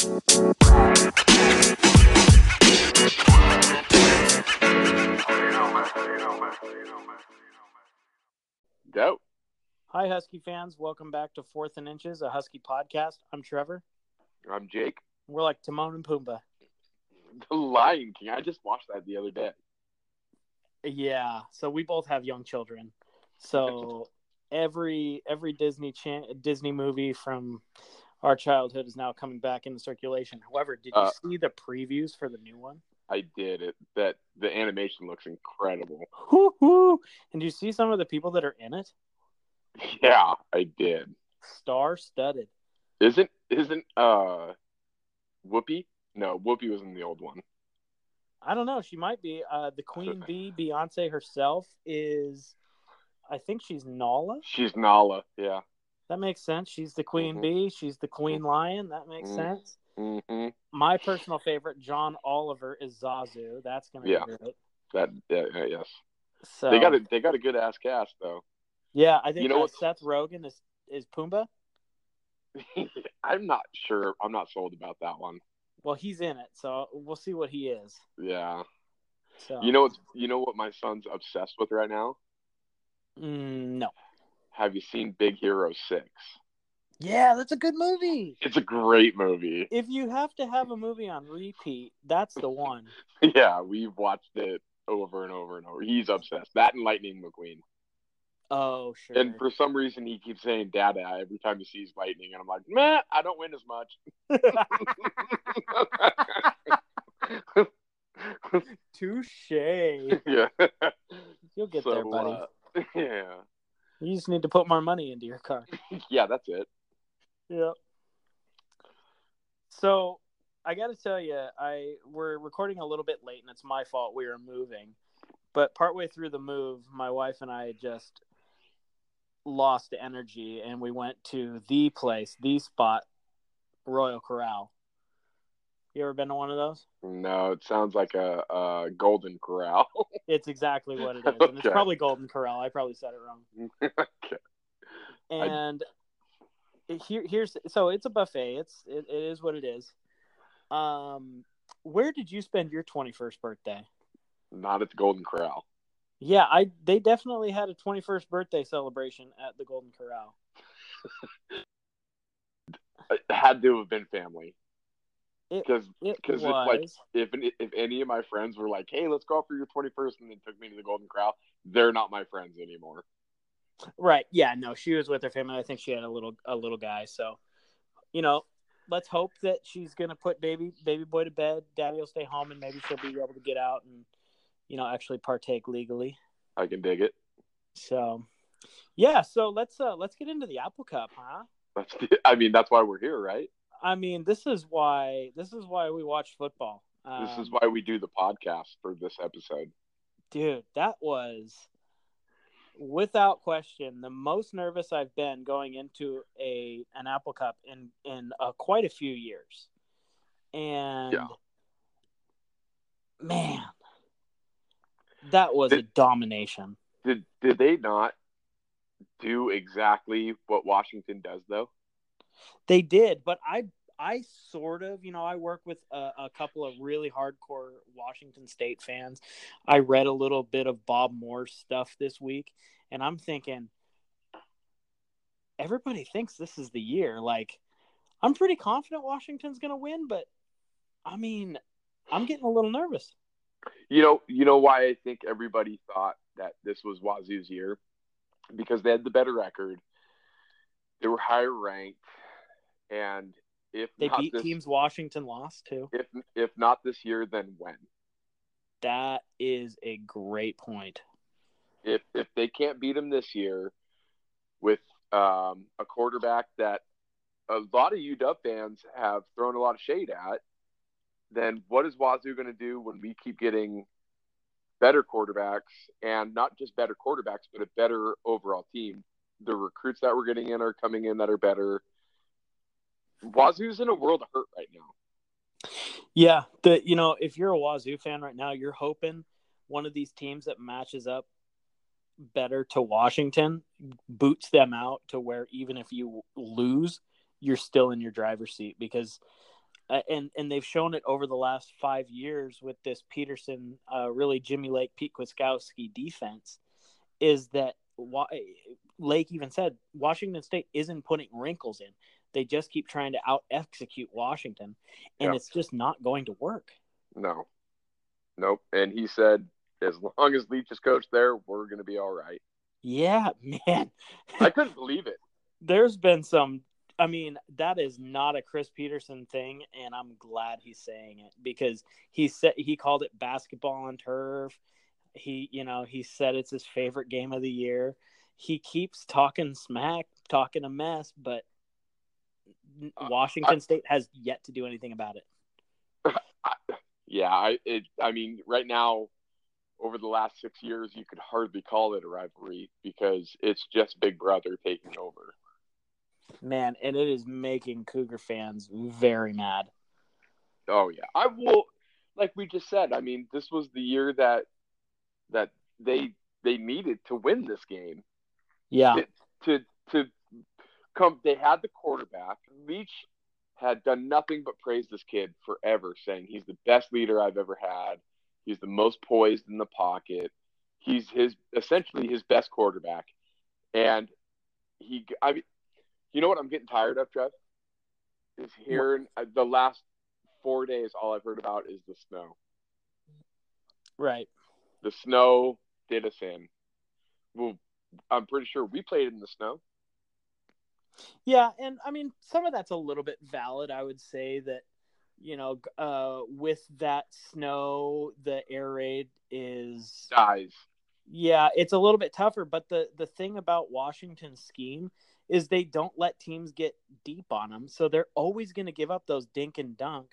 Go. Hi, Husky fans. Welcome back to Fourth and Inches, a Husky podcast. I'm Trevor. I'm Jake. We're like Timon and Pumbaa. The Lion King. I just watched that the other day. Yeah. So we both have young children. So every every Disney chan- Disney movie from our childhood is now coming back into circulation. However, did you Uh, see the previews for the new one? I did it. That the animation looks incredible. Woo-hoo! And do you see some of the people that are in it? Yeah, I did. Star studded. Isn't isn't uh Whoopi? No, Whoopi was in the old one. I don't know. She might be. Uh, the Queen Bee, Beyonce herself, is. I think she's Nala. She's Nala. Yeah. That makes sense. She's the Queen Mhm. Bee. She's the Queen Lion. That makes Mhm. sense. hmm My personal favorite, John Oliver, is Zazu. That's gonna Yeah. be great. That yeah, yeah, yes. So They got a they got a good ass cast though. yeah, I think You know what- Seth Rogen is is Pumbaa. I'm not sure. I'm not sold about that one. Well, he's in it, so we'll see what he is. Yeah. So You know what? You know what my son's obsessed with right now? Mm, no. Have you seen Big Hero Six? Yeah, that's a good movie. It's a great movie. If you have to have a movie on repeat, that's the one. Yeah, we've watched it over and over and over. He's obsessed. That and Lightning McQueen. Oh, sure. And for some reason, he keeps saying "Dada" every time he sees lightning, and I'm like, "Man, I don't win as much." Touche. yeah. You'll get So, there, buddy. uh, yeah. You just need to put more money into your car. Yeah, that's it. Yep. So I got to tell you, I we're recording a little bit late, and it's my fault. We were moving, but partway through the move, my wife and I just lost energy, and we went to the place, the spot, Royal Corral. You ever been to one of those? No, it sounds like a, a Golden Corral. It's exactly what it is, and it's probably Golden Corral. I probably said it wrong. okay. and it- here here's so it's a buffet it's it, it is what it is um where did you spend your 21st birthday Not at the Golden Corral. yeah i they definitely had a 21st birthday celebration at the golden corral It had to have been family. Because because it's like if any- if any of my friends were like, "Hey, let's go out for your 21st," and then took me to the Golden Corral, they're not my friends anymore. right yeah no she was with her family i think she had a little a little guy so you know let's hope that she's gonna put baby baby boy to bed daddy will stay home and maybe she'll be able to get out and you know actually partake legally I can dig it. So, yeah. So let's uh let's get into the Apple Cup, huh? That's I mean that's why we're here, right? I mean, this is why this is why we watch football. Um, this is why we do the podcast for this episode. dude. That was without question the most nervous I've been going into a an Apple Cup in in uh, quite a few years, and Yeah. man, that was a domination. Did did they not do exactly what Washington does though? They did, but I I sort of, you know, I work with a, a couple of really hardcore Washington State fans. I read a little bit of Bob Moore's stuff this week, and I'm thinking everybody thinks this is the year. Like, I'm pretty confident Washington's going to win, but I mean, I'm getting a little nervous. You know, you know why I think everybody thought that this was Wazoo's year because they had the better record. They were higher ranked, and if They not beat this, teams Washington lost to. if if not this year, then when? That is a great point. If if they can't beat them this year with um, a quarterback that a lot of UW fans have thrown a lot of shade at, then what is Wazoo going to do when we keep getting better quarterbacks and not just better quarterbacks, but a better overall team? The recruits that we're getting in are coming in that are better. Wazoo's in a world of hurt right now. Yeah, the you know, if you're a Wazoo fan right now, you're hoping one of these teams that matches up better to Washington boots them out to where even if you lose, you're still in your driver's seat because uh, and and they've shown it over the last five years with this Peterson, uh, really Jimmy Lake, Pete Kwiatkowski defense, is that Lake even said Washington State isn't putting wrinkles in. They just keep trying to out execute Washington, and yeah. it's just not going to work. No, nope. And he said, as long as Leach is coach there, we're going to be all right. Yeah, man. I couldn't believe it. There's been some I mean, that is not a Chris Peterson thing, and I'm glad he's saying it because he said he called it basketball on turf. He, you know, he said it's his favorite game of the year. He keeps talking smack, talking a mess, but uh, Washington I, State has yet to do anything about it. I, yeah, I, it, I mean, right now, over the last six years, you could hardly call it a rivalry because it's just Big Brother taking over man, and it is making Cougar fans very mad. Oh yeah, I will. Like we just said, I mean, this was the year that that they they needed to win this game. Yeah. To to, to come, they had the quarterback. Leach had done nothing but praise this kid forever, saying he's the best leader I've ever had. He's the most poised in the pocket. He's his essentially his best quarterback, and he. I mean, you know what I'm getting tired of, Trev? Is hearing what? the last four days. All I've heard about is the snow. Right. The snow did us in. Well, I'm pretty sure we played in the snow. Yeah, and I mean some of that's a little bit valid. I would say that you know, uh, with that snow, the air raid is dies. Yeah, it's a little bit tougher. But the the thing about Washington's scheme is they don't let teams get deep on them. So they're always going to give up those dink and dunk.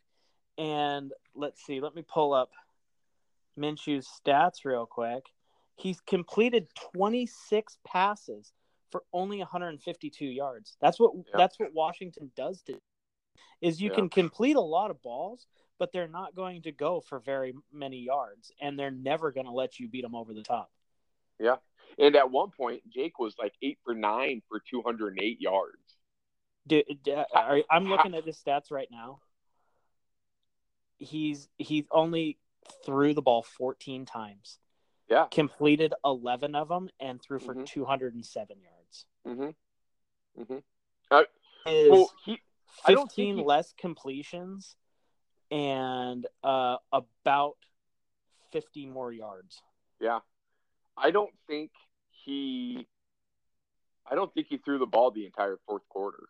And let's see, let me pull up Minshew's stats real quick. He's completed 26 passes for only 152 yards. That's what yeah. that's what Washington does to is you yeah. can complete a lot of balls, but they're not going to go for very many yards and they're never going to let you beat them over the top. Yeah. And at one point, Jake was like eight for nine for 208 yards. Dude, I'm looking at his stats right now. He's he's only threw the ball 14 times. Yeah. Completed 11 of them and threw for mm-hmm. 207 yards. Mm-hmm. Mm-hmm. Uh, Is well, he, 15 he... less completions and uh, about 50 more yards. Yeah. I don't think he I don't think he threw the ball the entire fourth quarter.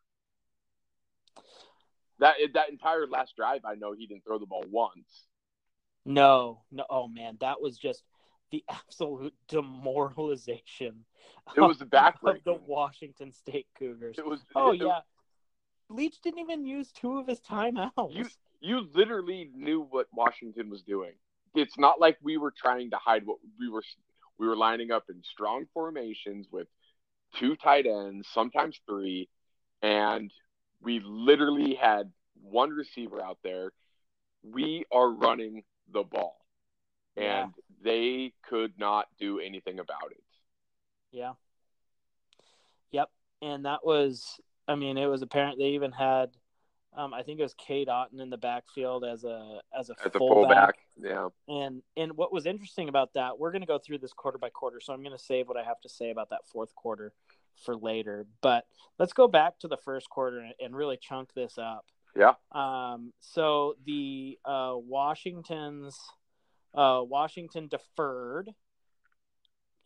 That that entire last drive, I know he didn't throw the ball once. No, no. Oh man, that was just the absolute demoralization. It was the back of the Washington State Cougars. It was. Oh it, yeah, Leach didn't even use two of his timeouts. You you literally knew what Washington was doing. It's not like we were trying to hide what we were we were lining up in strong formations with two tight ends, sometimes three, and we literally had one receiver out there. We are running the ball, and yeah. They could not do anything about it. Yeah. Yep. And that was, I mean, it was apparent they even had um, I think it was Cade Otton in the backfield as a as a as fullback. fullback. Yeah. And and what was interesting about that, we're going to go through this quarter by quarter, so I'm going to save what I have to say about that fourth quarter for later. But let's go back to the first quarter and, and really chunk this up. Yeah. Um. So the uh, Washington's uh, Washington deferred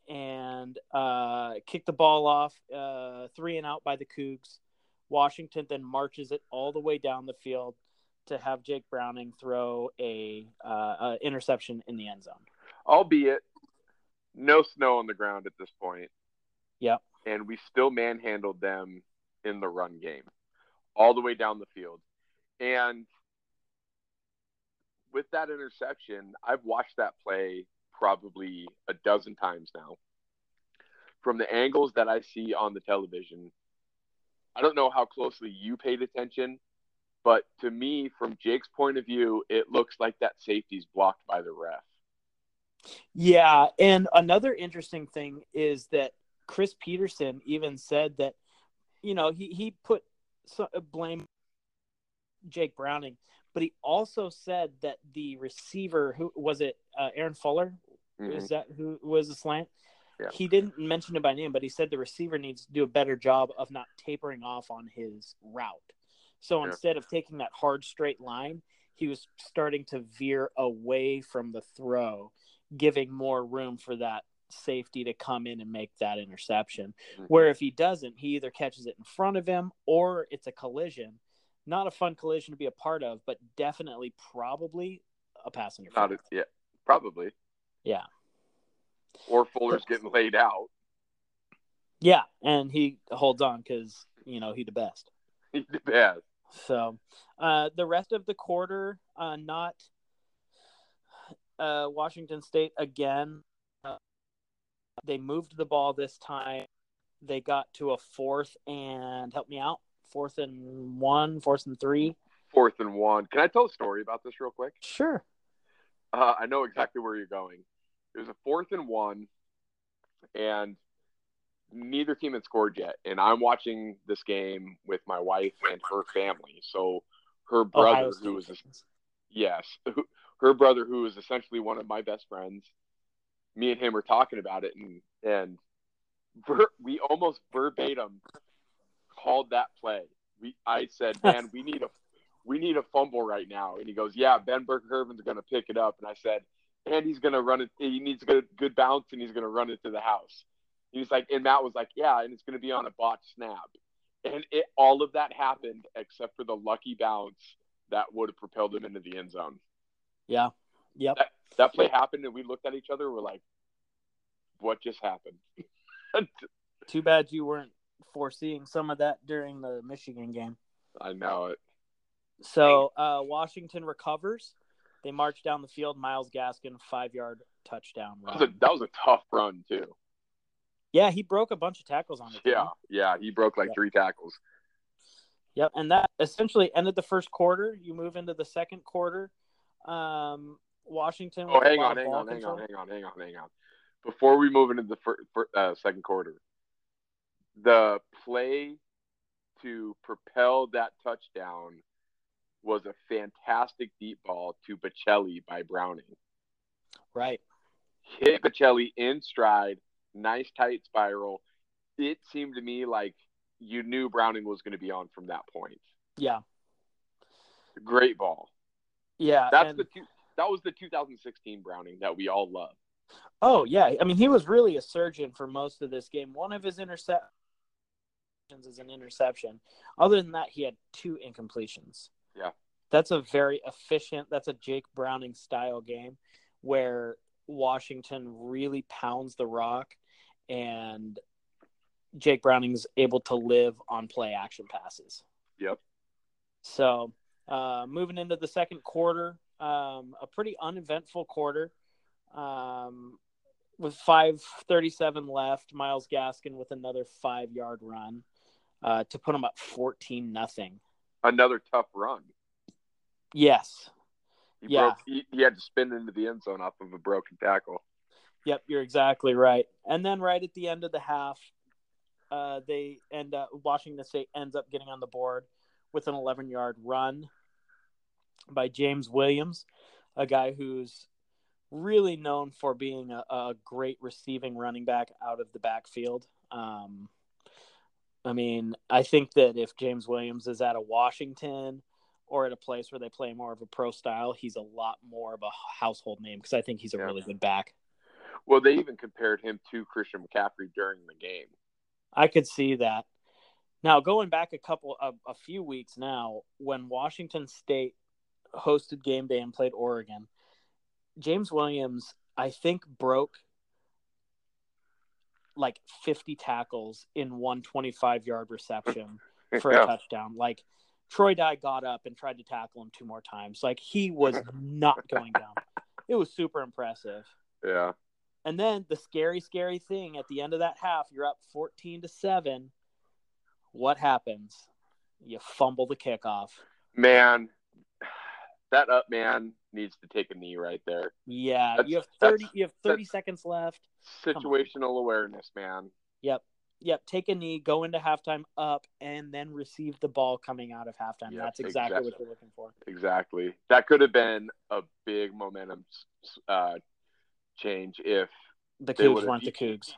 and uh, kicked the ball off uh, three and out by the Cougs. Washington then marches it all the way down the field to have Jake Browning throw a, uh, a interception in the end zone. Albeit no snow on the ground at this point. Yep. And we still manhandled them in the run game all the way down the field. And with that interception, I've watched that play probably a dozen times now. From the angles that I see on the television, I don't know how closely you paid attention, but to me, from Jake's point of view, it looks like that safety's blocked by the ref. Yeah, and another interesting thing is that Chris Peterson even said that, you know, he he put uh, blame Jake Browning, but he also said that the receiver, who was it, uh, Aaron Fuller, Mhm. is that who was the slant? Yeah. He didn't mention it by name, but he said the receiver needs to do a better job of not tapering off on his route. So Yeah. instead of taking that hard straight line, he was starting to veer away from the throw, giving more room for that safety to come in and make that interception. Mhm. Where if he doesn't, he either catches it in front of him or it's a collision. Not a fun collision to be a part of, but definitely probably a pass Not a, yeah, probably. Yeah. Or Fuller's getting laid out. Yeah, and he holds on because you know he the best. He's the best. So uh, the rest of the quarter, uh, not uh, Washington State again. Uh, they moved the ball this time. They got to a fourth and help me out. Fourth and one, fourth and three. Fourth and one. Can I tell a story about this real quick? Sure. Uh, I know exactly where you're going. It was a fourth and one, and neither team had scored yet. And I'm watching this game with my wife and her family. So her brother, Ohio who was State. yes, her brother, who was essentially one of my best friends, me and him were talking about it, and and ver- we almost verbatim called that play. We I said, man, we need a we need a fumble right now, and he goes, yeah, Ben Burr-Kirven's going to pick it up, and I said, and he's going to run it. He needs a good, good bounce, and he's going to run it to the house. He's like, and Matt was like, yeah, and it's going to be on a botched snap, and it all of that happened except for the lucky bounce that would have propelled him into the end zone. Yeah. Yep. That play happened, and we looked at each other. We're like, what just happened? Too bad you weren't foreseeing some of that during the Michigan game. I know it. So uh, Washington recovers. They march down the field. Myles Gaskin, five yard touchdown That was a, that was a tough run too. Yeah, he broke a bunch of tackles on it. Yeah, yeah, he broke like Yeah. three tackles. Yep. And that essentially ended the first quarter. You move into the second quarter. Um, Washington. Oh, hang on, hang on, hang on, hang on, hang on, hang on. Before we move into the fir- fir- uh, second quarter, the play to propel that touchdown was a fantastic deep ball to Baccellia by Browning. Right. Hit Baccellia in stride, nice tight spiral. It seemed to me like you knew Browning was going to be on from that point. Yeah. Great ball. Yeah. That's and- the two, that was the 2016 Browning that we all love. Oh yeah, I mean he was really a surgeon for most of this game. One of his interceptions is an interception. Other than that, he had two incompletions. Yeah. that's a very efficient. That's a Jake Browning style game where Washington really pounds the rock, and Jake Browning's able to live on play action passes. Yep. So, uh, moving into the second quarter, um, a pretty uneventful quarter. Um, with 5:37 left, Myles Gaskin with another five-yard run uh, to put them up 14 nothing. Another tough run. Yes. He Yeah. broke. He, he had to spin into the end zone off of a broken tackle. Yep, you're exactly right. And then right at the end of the half, uh, they end up Washington State ends up getting on the board with an 11 yard run by James Williams, a guy who's really known for being a, a great receiving running back out of the backfield. Um, I mean, I think that if James Williams is at a Washington or at a place where they play more of a pro style, he's a lot more of a household name because I think he's a Yeah. really good back. Well, they even compared him to Christian McCaffrey during the game. I could see that. Now, going back a couple of a few weeks now, when Washington State hosted game day and played Oregon, James Williams, I think, broke like 50 tackles in one 25 yard reception for Yeah. a touchdown. Like Troy Dye got up and tried to tackle him two more times. Like he was not going down. It was super impressive. Yeah. And then the scary, scary thing at the end of that half, you're up 14 to 7. What happens? You fumble the kickoff. Man, that up man needs to take a knee right there. Yeah, That's- you have 30 you have 30 seconds left. Situational awareness, man. Yep. Yep, take a knee, go into halftime up, and then receive the ball coming out of halftime. Yep, That's exactly, exactly. what you're looking for. Exactly. That could have been a big momentum uh, change if The Cougs weren't the Cougs.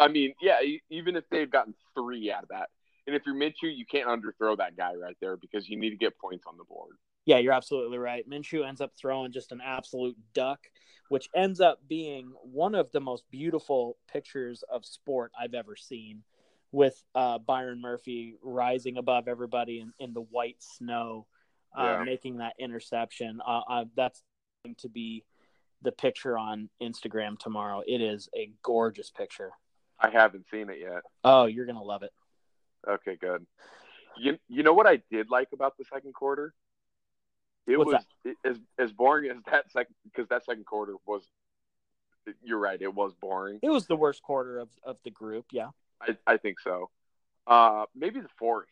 I mean, yeah, even if they've gotten three out of that. And if you're Minshew, you can't underthrow that guy right there because you need to get points on the board. Yeah, you're absolutely right. Minshew ends up throwing just an absolute duck, which ends up being one of the most beautiful pictures of sport I've ever seen, with uh, Byron Murphy rising above everybody in, in the white snow, uh, Yeah. making that interception. Uh, uh, that's going to be the picture on Instagram tomorrow. It is a gorgeous picture. I haven't seen it yet. Oh, you're gonna love it. Okay, good. You you know what I did like about the second quarter? It What's was it- as as boring as that second because that second quarter was. You're right. It was boring. It was the worst quarter of, of the group. Yeah. I, I think so. Uh, maybe the fourth.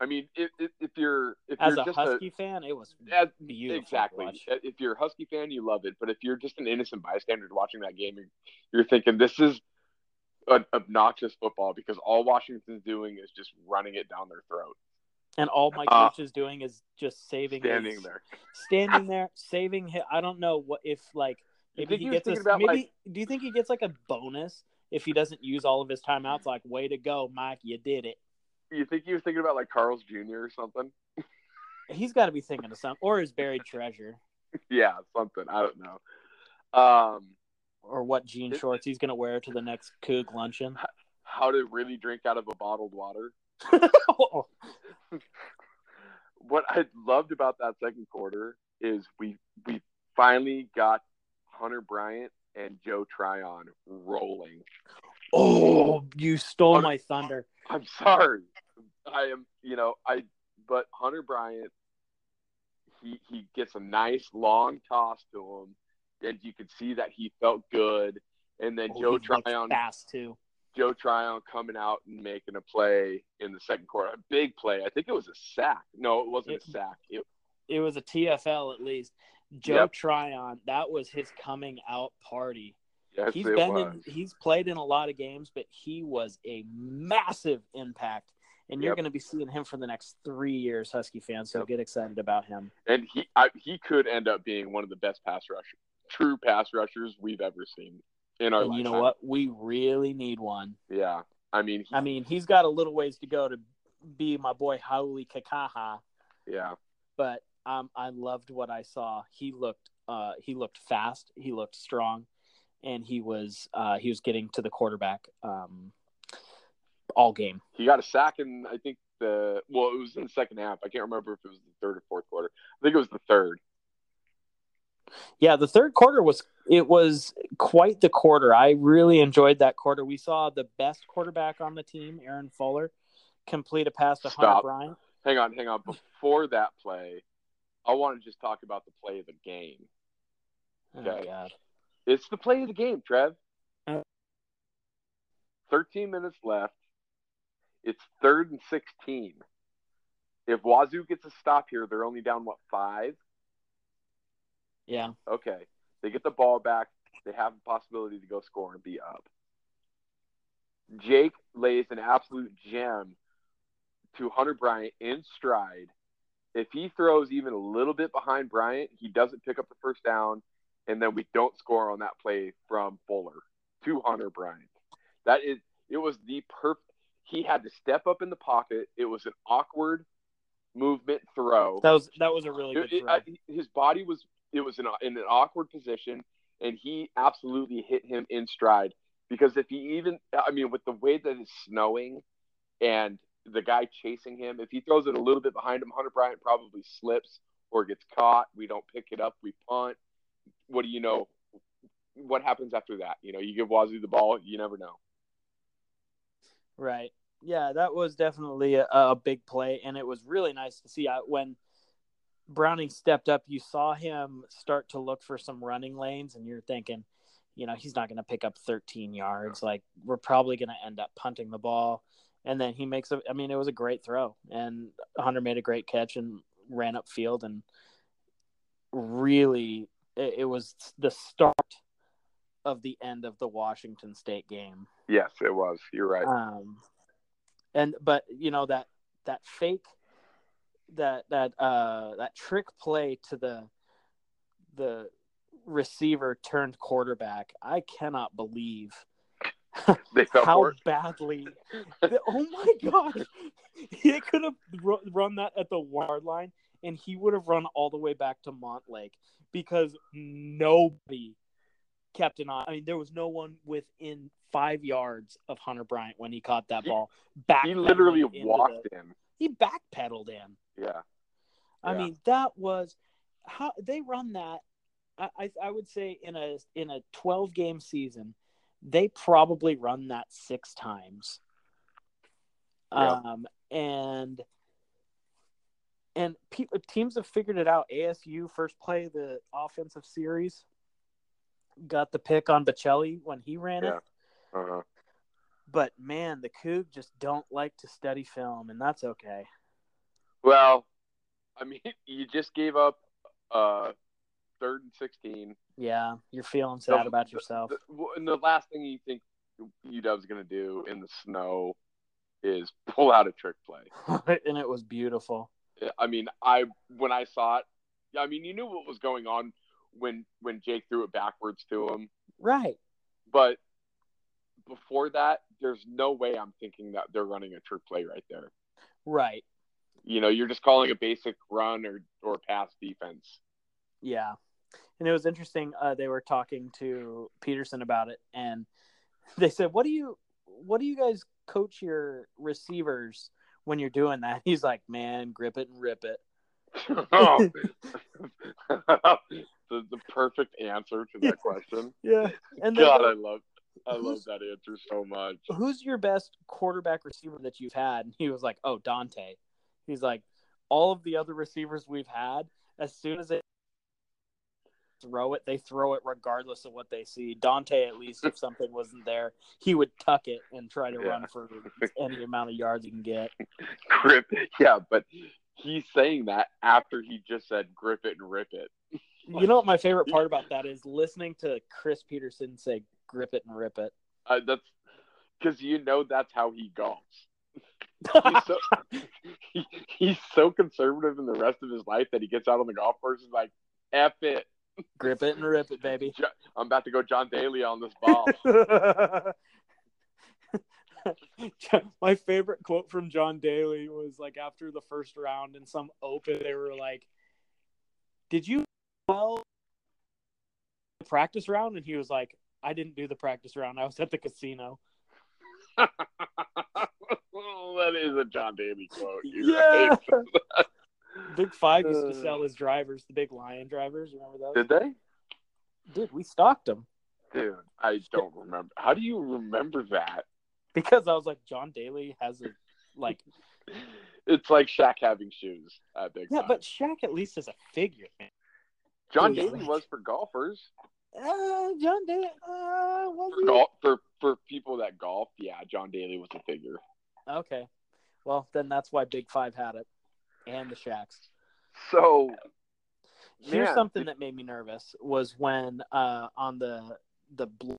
I mean, if, if, if you're if As you're a Husky fan, it was as, exactly. watch. If you're a Husky fan, you love it. But if you're just an innocent bystander watching that game, you're, you're thinking this is an obnoxious football because all Washington's doing is just running it down their throat, And all my Uh, coach is doing is just saving standing his- there. standing there, saving him. I don't know what if like maybe he gets a, maybe. like- do you think he gets like a bonus if he doesn't use all of his timeouts? Like, way to go, Mike, you did it. You think he was thinking about like Carl's Jr. or something? He's got to be thinking of something, or his buried treasure, yeah, something. I don't know. Um, or what jean shorts he's gonna wear to the next Coug luncheon. how to really drink out of a bottled water. what I loved about that second quarter is we we finally got Hunter Bryant and Joe Tryon rolling. oh, you stole Hunter- my thunder. I'm sorry. I am, you know, I but Hunter Bryant he he gets a nice long toss to him and you could see that he felt good and then Oh, Joe Tryon fast too. Joe Tryon coming out and making a play in the second quarter, a big play. I think it was a sack. No, it wasn't It- a sack. It, It was a TFL at least. Joe Yep. Tryon, that was his coming out party. yes, he's been was. in he's played in a lot of games but he was a massive impact and you're going to be seeing him for the next three years husky fans so Yep. get excited about him and he I, he could end up being one of the best pass rushers, true pass rushers we've ever seen in our and you know what we really need one Yeah, I mean, he, i mean he's got a little ways to go to be my boy Hauli Kakaha yeah, but um, I loved what I saw. He looked uh, he looked fast. He looked strong, and he was uh, he was getting to the quarterback um, all game. he got a sack in I think the well, it was in the second half. I can't remember if it was the third or fourth quarter. I think it was the third. Yeah, the third quarter was it was quite the quarter. I really enjoyed that quarter. We saw the best quarterback on the team, Aaron Fuller, complete a pass to Hunter Bryant. Hang on, hang on. Before that play, I want to just talk about the play of the game. Oh Okay. God. It's the play of the game, Trev. Uh. 13 minutes left. It's third and 16. If Wazoo gets a stop here, they're only down, what, five? Yeah. Okay. They get the ball back. They have the possibility to go score and be up. Jake lays an absolute gem to Hunter Bryant in stride. If he throws even a little bit behind Bryant, he doesn't pick up the first down, and then we don't score on that play from Fuller to Hunter Bryant. That is, it was the perfect. He had to step up in the pocket. It was an awkward movement throw. That was that was a really good it- throw. I- his body was it was in, a, in an awkward position, and he absolutely hit him in stride. Because if he even, I mean, with the way that it's snowing, and the guy chasing him, if he throws it a little bit behind him, Hunter Bryant probably slips or gets caught. We don't pick it up. We punt. What do you know? What happens after that? You know, you give Wazoo the ball. You never know. Right. Yeah, that was definitely a, a big play, and it was really nice to see. I, when Browning stepped up, you saw him start to look for some running lanes, and you're thinking, you know, he's not going to pick up 13 yards. Like we're probably going to end up punting the ball, and then he makes a. I mean, it was a great throw, and Hunter made a great catch and ran upfield, and really, it, it was the start of the end of the Washington State game. Yes, it was. You're right. Um, and but you know that that fake that that uh that trick play to the the receiver turned quarterback. I cannot believe how badly. oh my gosh, he could have run that at the yard line, and he would have run all the way back to Montlake because nobody kept an eye. I mean, there was no one within five yards of Hunter Bryant when he caught that ball. Back He literally walked the- in. he backpedaled in. Yeah. I Yeah. mean, that was how they run that. I, I I would say in a in a twelve game season, they probably run that six times. Yeah. Um and and pe- teams have figured it out. ASU first play the offensive series got the pick on Baccellia when he ran Yeah. it. Uh-huh. But man, the Coug just don't like to study film, and that's okay. Well, I mean, you just gave up uh, third and 16. Yeah, you're feeling sad The- about the- yourself. The, and the last thing you think UW's going to do in the snow is pull out a trick play. and it was beautiful. I mean, I when I saw it, I mean, you knew what was going on when when Jake threw it backwards to him, Right. but before that, there's no way I'm thinking that they're running a trick play right there. Right. You know, you're just calling a basic run or or pass defense. Yeah. And it was interesting. Uh, they were talking to Peterson about it, and they said, "What do you, what do you guys coach your receivers when you're doing that?" He's like, "Man, grip it and rip it." oh, the, the perfect answer to that question. Yeah. And God, go, I love I love that answer so much. who's your best quarterback receiver that you've had? And he was like, oh, Dante. He's like, all of the other receivers we've had, as soon as they throw it, they throw it regardless of what they see. Dante, at least, if something wasn't there, he would tuck it and try to Yeah. run for any amount of yards he can get. Grip, yeah, but he's saying that after he just said grip it and rip it. You know what my favorite part about that is listening to Chris Peterson say grip it and rip it. Uh, that's because you know that's how he golfs. He's so, he, he's so conservative in the rest of his life that he gets out on the golf course and is like, F it. grip it and rip it, baby. I'm about to go John Daly on this ball. My favorite quote from John Daly was like after the first round in some open, they were like, "Did you well the practice round?" And he was like, "I didn't do the practice round. I was at the casino." Oh, that is a John Daly quote. You're Yeah. right. Big Five used to Uh. sell his drivers, the big Lion drivers. Remember those? Did they? Dude, we stocked them Dude, I don't remember. How do you remember that? because I was like, John Daly has a like, It's like Shaq having shoes at Big yeah, Five. but Shaq at least is a figure. man. John Yeah. Daly was for golfers. Uh, John Daly, uh, was For, he? golf, for for people that golf, yeah, John Daly was a figure. Okay. Well, then that's why Big Five had it and the Shacks. So Here's Man, something that made me nervous was when uh, on the the blue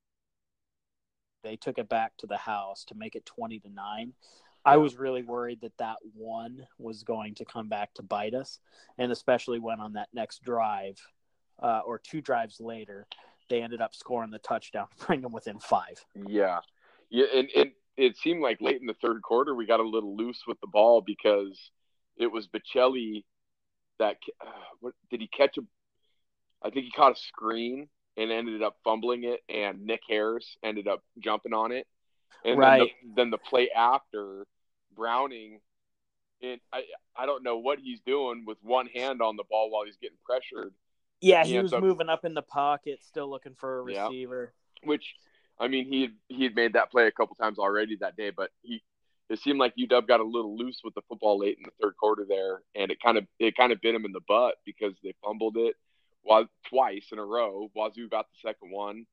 they took it back to the house to make it 20 to 9. I was really worried that that one was going to come back to bite us and especially when on that next drive uh, or two drives later they ended up scoring the touchdown to bring them within 5. yeah, yeah, and, and it seemed like late in the third quarter we got a little loose with the ball because it was Baccellia that uh, what did he catch a? I think he caught a screen and ended up fumbling it, and Nick Harris ended up jumping on it, and Right. then, the, then the play after Browning. and I I don't know what he's doing with one hand on the ball while he's getting pressured. Yeah, He he was up- moving up in the pocket still looking for a Yeah. receiver. which I mean he had, he had made that play a couple times already that day, but he it seemed like UW got a little loose with the football late in the third quarter there, and it kind of it kind of bit him in the butt because they fumbled it twice in a row. Wazoo got the second one,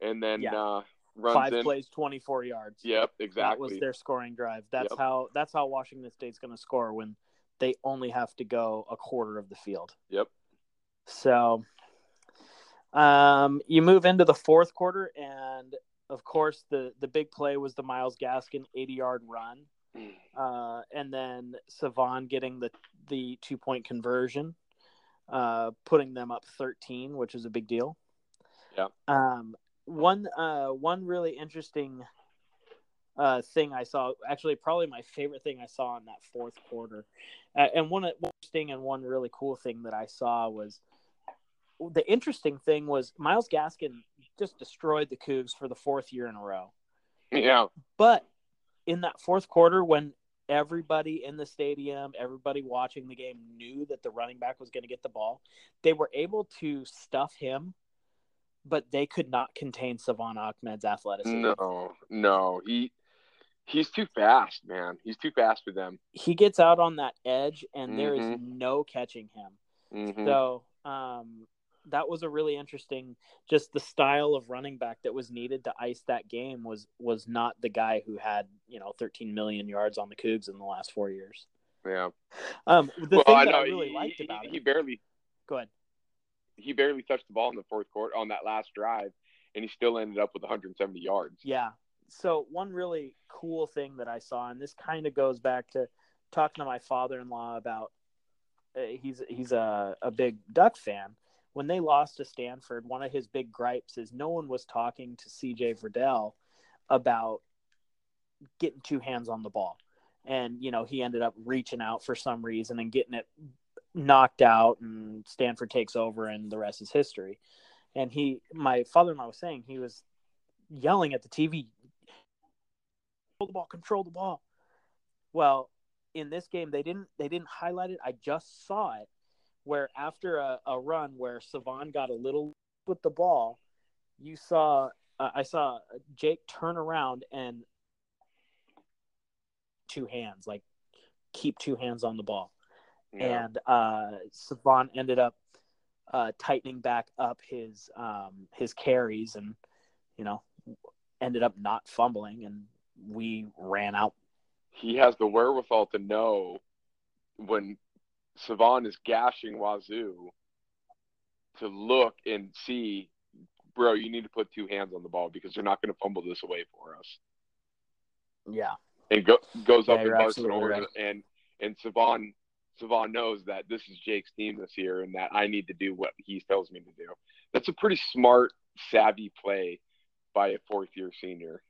and then Yeah. uh, runs Five in. plays, 24 yards. Yep, exactly. That was their scoring drive. That's Yep. how that's how Washington State's going to score when they only have to go a quarter of the field. Yep. So, Um, you move into the fourth quarter, and of course, the the big play was the Myles Gaskin 80 yard run, uh, and then Salvon getting the the two point conversion, uh, putting them up 13, which is a big deal. Yeah. Um, one uh, one really interesting uh, thing I saw, actually, probably my favorite thing I saw in that fourth quarter, uh, and one interesting and one really cool thing that I saw was the interesting thing was Myles Gaskin just destroyed the Cougs for the fourth year in a row. Yeah. But in that fourth quarter, when everybody in the stadium, everybody watching the game knew that the running back was going to get the ball, they were able to stuff him, but they could not contain Salvon Ahmed's athleticism. No, no, he he's too fast, man. He's too fast for them. He gets out on that edge, and mm-hmm. there is Mm-hmm. no catching him. Mhm. So um, that was a really interesting. Just the style of running back that was needed to ice that game was was not the guy who had you know 13 million yards on the Cougs in the last four years. yeah. Um, the well, thing I that know I really he, liked he, about he it. barely Go ahead. he barely touched the ball in the fourth quarter on that last drive, and he still ended up with 170 yards. Yeah. So one really cool thing that I saw, and this kind of goes back to talking to my father-in-law about. Uh, he's he's a, a big Duck fan. When they lost to Stanford, one of his big gripes is no one was talking to C.J. Verdell about getting two hands on the ball, and you know he ended up reaching out for some reason and getting it knocked out, and Stanford takes over, and the rest is history. And he, my father-in-law was saying he was yelling at the TV, control the ball, control the ball. Well, in this game, they didn't they didn't highlight it. I just saw it where after a, a run where Salvon got a little with the ball, you saw uh, I saw Jake turn around and two hands, like keep two hands on the ball, Yeah. and uh, Salvon ended up uh, tightening back up his um, his carries and you know ended up not fumbling and we ran out he has the wherewithal to know when Salvon is gashing Wazoo to look and see, bro, you need to put two hands on the ball because they're not going to fumble this away for us. yeah And go, goes up Yeah, and you're barks an order, right. and and Salvon Salvon knows that this is Jake's team this year, and that I need to do what he tells me to do. That's a pretty smart, savvy play by a fourth year senior.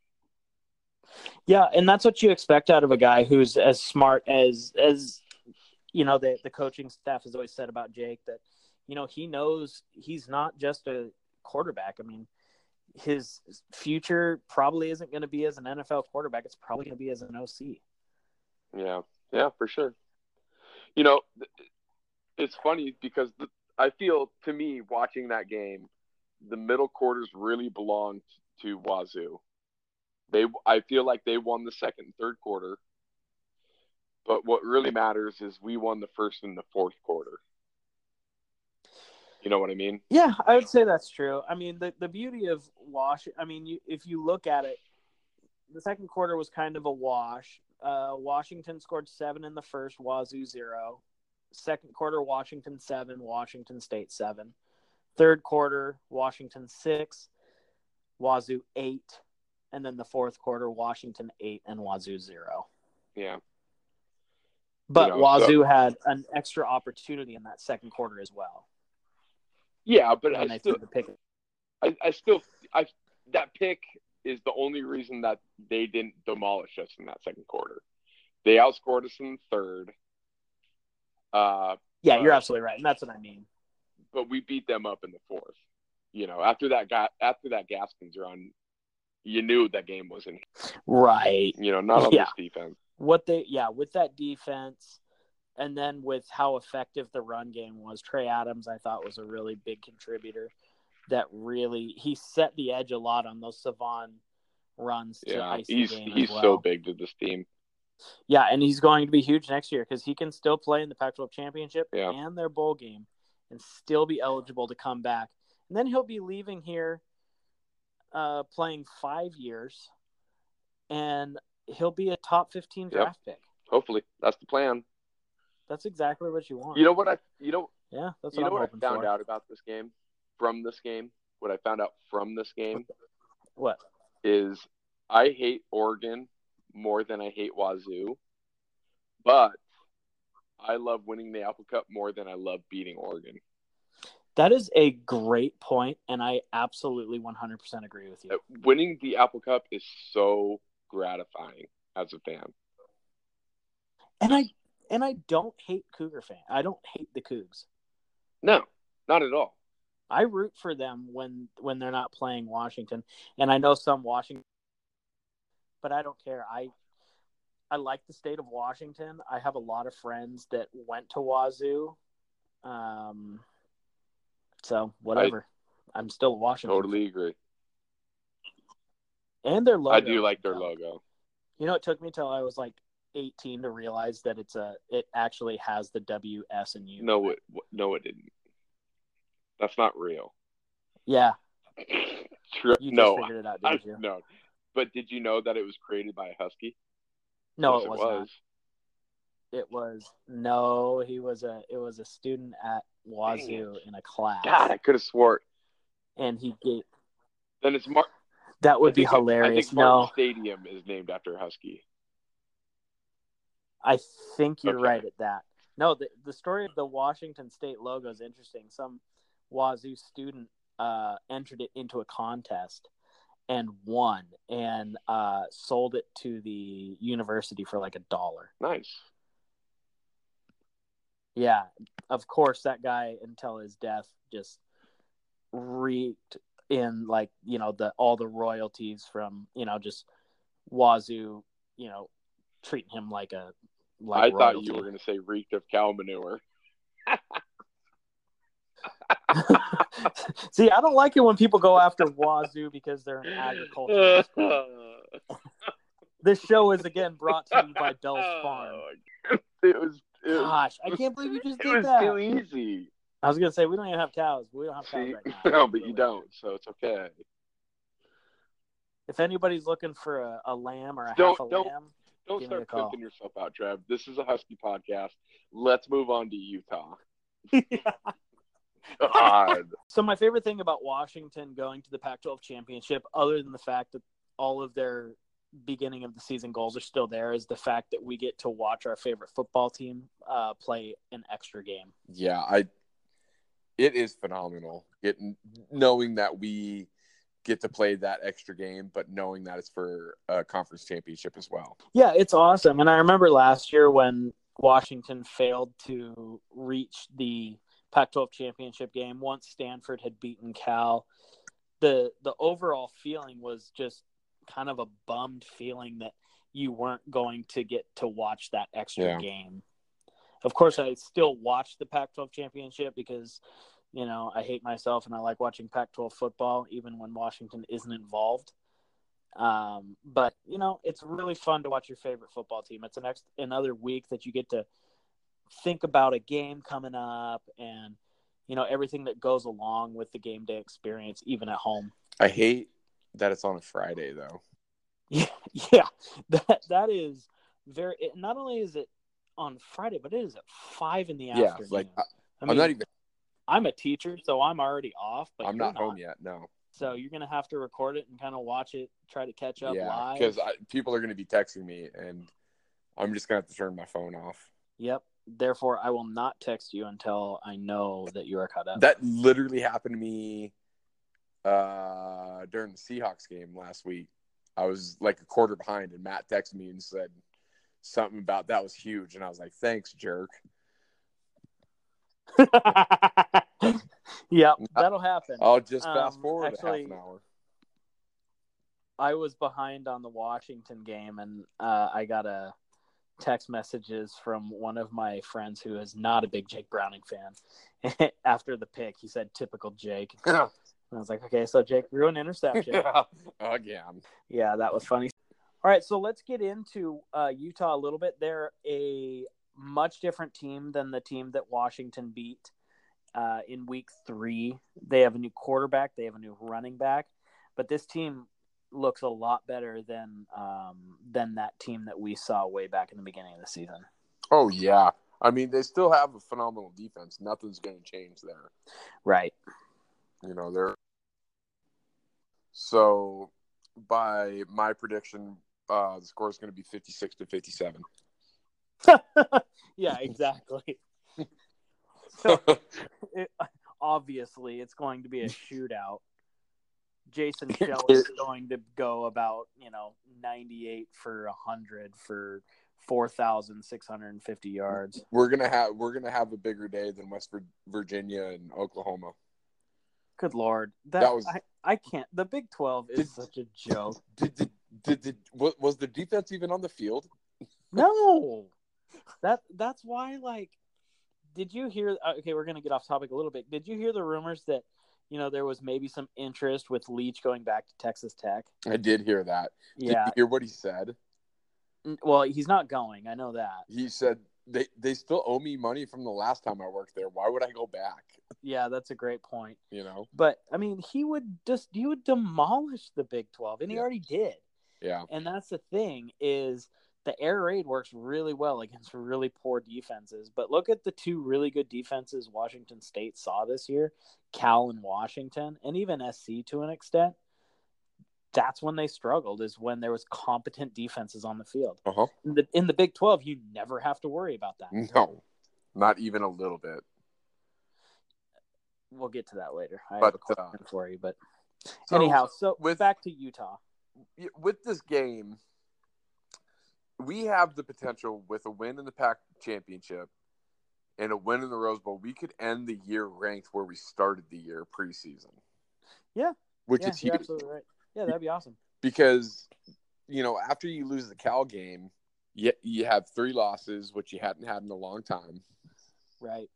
yeah and that's what you expect out of a guy who's as smart as as you know the the coaching staff has always said about Jake that you know he knows he's not just a quarterback i mean his future probably isn't going to be as an NFL quarterback it's probably going to be as an OC Yeah, yeah, for sure. You know, it's funny because the, I feel to me watching that game, the middle quarters really belonged to Wazoo. They, I feel like they won the second third quarter, but what really matters is we won the first and the fourth quarter. You know what I mean? Yeah, I would say that's true. I mean, the the beauty of wash. I mean, you, if you look at it, the second quarter was kind of a wash. Uh, Washington scored seven in the first, Wazoo zero. Second quarter, Washington seven, Washington State seven. Third quarter, Washington six, Wazoo eight, and then the fourth quarter, Washington eight and Wazoo zero. Yeah, But know, Wazoo had an extra opportunity in that second quarter as well. yeah, but when I still, the pick. I, I still, I that pick is the only reason that they didn't demolish us in that second quarter. They outscored us in the third, uh, Yeah, you're Uh, absolutely right, and that's what I mean. but we beat them up in the fourth. You know, after that got after that Gaskins run, you knew that game was in. Right. You know, not on Yeah. this defense. What they yeah, with that defense and then with how effective the run game was, Trey Adams I thought was a really big contributor that really he set the edge a lot on those Salvon runs to Yeah, he's he's well. so big to this team. Yeah, and he's going to be huge next year because he can still play in the Pac-12 championship Yeah. and their bowl game, and still be eligible to come back. And then he'll be leaving here, uh, playing five years, and he'll be a top fifteen draft pick. Hopefully, that's the plan. That's exactly what you want. You know what I? You know, yeah, that's you what know I'm what I found for. out about this game. from this game, what I found out from this game What? is I hate Oregon more than I hate Wazoo, but I love winning the Apple Cup more than I love beating Oregon. That is a great point, and I absolutely 100% agree with you. Uh, Winning the Apple Cup is so gratifying as a fan. And I and I don't hate Cougar fan. I don't hate the Cougs. No, not at all. I root for them when when they're not playing Washington, and I know some Washington, but I don't care. I I like the state of Washington. I have a lot of friends that went to Wazoo, um, so whatever. I'm still a Washington, Totally agree. And their logo. I do like their logo. You know, it took me till I was like 18 to realize that it's a it actually has the W, S, and U. No, it no, it didn't. That's not real. Yeah, True. you just no, figured it out, didn't you? no. But did you know that it was created by a husky? No, Yes, it was, not. It was no. He was a. It was a student at Wazoo in a class, God, I could have swore. and he gave. Then it's Mark. That would be think it- I hilarious. No, Stadium is named after husky. I think you're Okay. right at that. No, the the story of the Washington State logo is interesting. Some Wazoo student uh, entered it into a contest and won, and uh, sold it to the university for like a dollar. Nice. Yeah, of course, that guy until his death just reeked in like you know the all the royalties from you know just Wazoo, you know, treating him like a like I thought you were going to say reeked of cow manure. See, I don't like it when people go after Wazoo because they're an agricultural school. This show is again brought to you by Bell's Farm. It was. It was, Gosh, I can't believe you just did it did was that. too easy. I was gonna say we don't even have cows. We don't have cows See? right now. no, but you don't, so it's okay. If anybody's looking for a, a lamb or a Don't- half a don't- lamb, Don't Give me a start pimping yourself out, Trev. This is a Husky podcast. Let's move on to Utah. God. So my favorite thing about Washington going to the Pac-12 championship, other than the fact that all of their beginning of the season goals are still there, is the fact that we get to watch our favorite football team uh, play an extra game. Yeah, I. It is phenomenal. Getting knowing that we get to play that extra game, but knowing that it's for a conference championship as well. Yeah, it's awesome. And I remember last year when Washington failed to reach the Pac-12 championship game once Stanford had beaten Cal. The the overall feeling was just kind of a bummed feeling that you weren't going to get to watch that extra Yeah. game. Of course, I still watch the Pac-12 championship because you know I hate myself and I like watching Pac-12 football even when Washington isn't involved. Um, but you know, it's really fun to watch your favorite football team. It's an ex- another week that you get to think about a game coming up and you know everything that goes along with the game day experience, even at home. I hate that it's on a Friday though. Yeah, yeah, that that is very. It, not only is it on Friday, but it is at five in the Yeah, afternoon. like I, I I'm not even. I'm a teacher, so I'm already off. But I'm you're not home yet. No. So you're gonna have to record it and kind of watch it, try to catch up Yeah, live. because people are going to be texting me, and I'm just going to have to turn my phone off. Yep. Therefore, I will not text you until I know that you are caught up. That literally happened to me uh, during the Seahawks game last week. I was like a quarter behind, and Matt texted me and said something about that was huge, and I was like, "Thanks, jerk." yeah, that'll happen. I'll just fast Um, forward actually- half an hour. I was behind on the Washington game, and uh, I got a text messages from one of my friends who is not a big Jake Browning fan. After the pick, he said, "Typical Jake." And I was like, "Okay, so Jake threw an interception." Again. yeah, that was funny. All right, so let's get into uh, Utah a little bit. They're a much different team than the team that Washington beat uh, in Week Three. They have a new quarterback. They have a new running back, but this team looks a lot better than um, than that team that we saw way back in the beginning of the season. Oh yeah. I mean, they still have a phenomenal defense. Nothing's going to change there. Right. You know, they're so by my prediction, uh, the score is going to be fifty-six to fifty-seven. yeah, exactly. so it, obviously, it's going to be a shootout. Jason Shell is going to go about you know ninety-eight for hundred for four thousand six hundred and fifty yards. We're gonna have we're gonna have a bigger day than West Virginia and Oklahoma. Good lord, that, that was I, I can't. The Big Twelve is did, such a joke. Did, did did, did was the defense even on the field? No, that that's why. Like, did you hear? Uh, okay, we're gonna get off topic a little bit. Did you hear the rumors that you know there was maybe some interest with Leach going back to Texas Tech? I did hear that. Yeah, did you hear what he said? Well, he's not going. I know that. He said they they still owe me money from the last time I worked there. Why would I go back? Yeah, that's a great point. You know, but I mean, he would just he would demolish the Big Twelve, and he yeah. already did. Yeah, and that's the thing is the air raid works really well against really poor defenses. But look at the two really good defenses Washington State saw this year, Cal and Washington, and even SC to an extent that's when they struggled is when there was competent defenses on the field. Uh-huh. In, the, in the Big 12, you never have to worry about that. No, not even a little bit. We'll get to that later. I but, have a question uh, for you, but so anyhow, so with back to Utah. With this game, we have the potential with a win in the Pac championship and a win in the Rose Bowl, we could end the year ranked where we started the year preseason. Yeah, which yeah, is huge. absolutely right. Yeah, that'd be awesome. Because you know, after you lose the Cal game, you you have three losses, which you hadn't had in a long time. Right.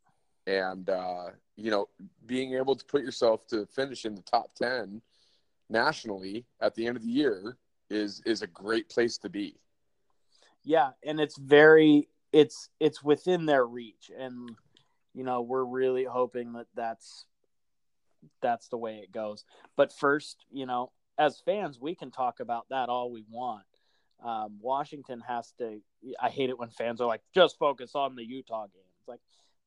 And uh, you know, being able to put yourself to finish in the top ten nationally at the end of the year is is a great place to be. Yeah, and it's very it's it's within their reach and you know, we're really hoping that that's that's the way it goes. But first, you know, as fans, we can talk about that all we want. Um, Washington has to. I hate it when fans are like, just focus on the Utah game. It's like,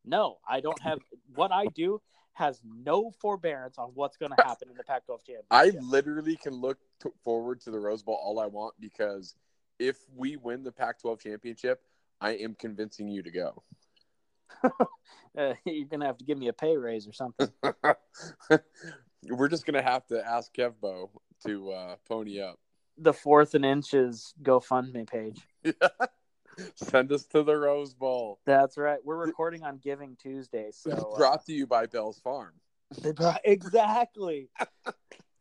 no, I don't have what I do has no forbearance on what's going to happen in the Pac-12 championship. I literally can look t- forward to the Rose Bowl all I want because if we win the Pac-12 championship, I am convincing you to go. uh, you're gonna have to give me a pay raise or something. We're just gonna have to ask Kevbo to uh, pony up. The fourth and inches GoFundMe page. Send us to the Rose Bowl. That's right. We're recording on Giving Tuesday, so uh, brought to you by Bell's Farm. Brought, exactly.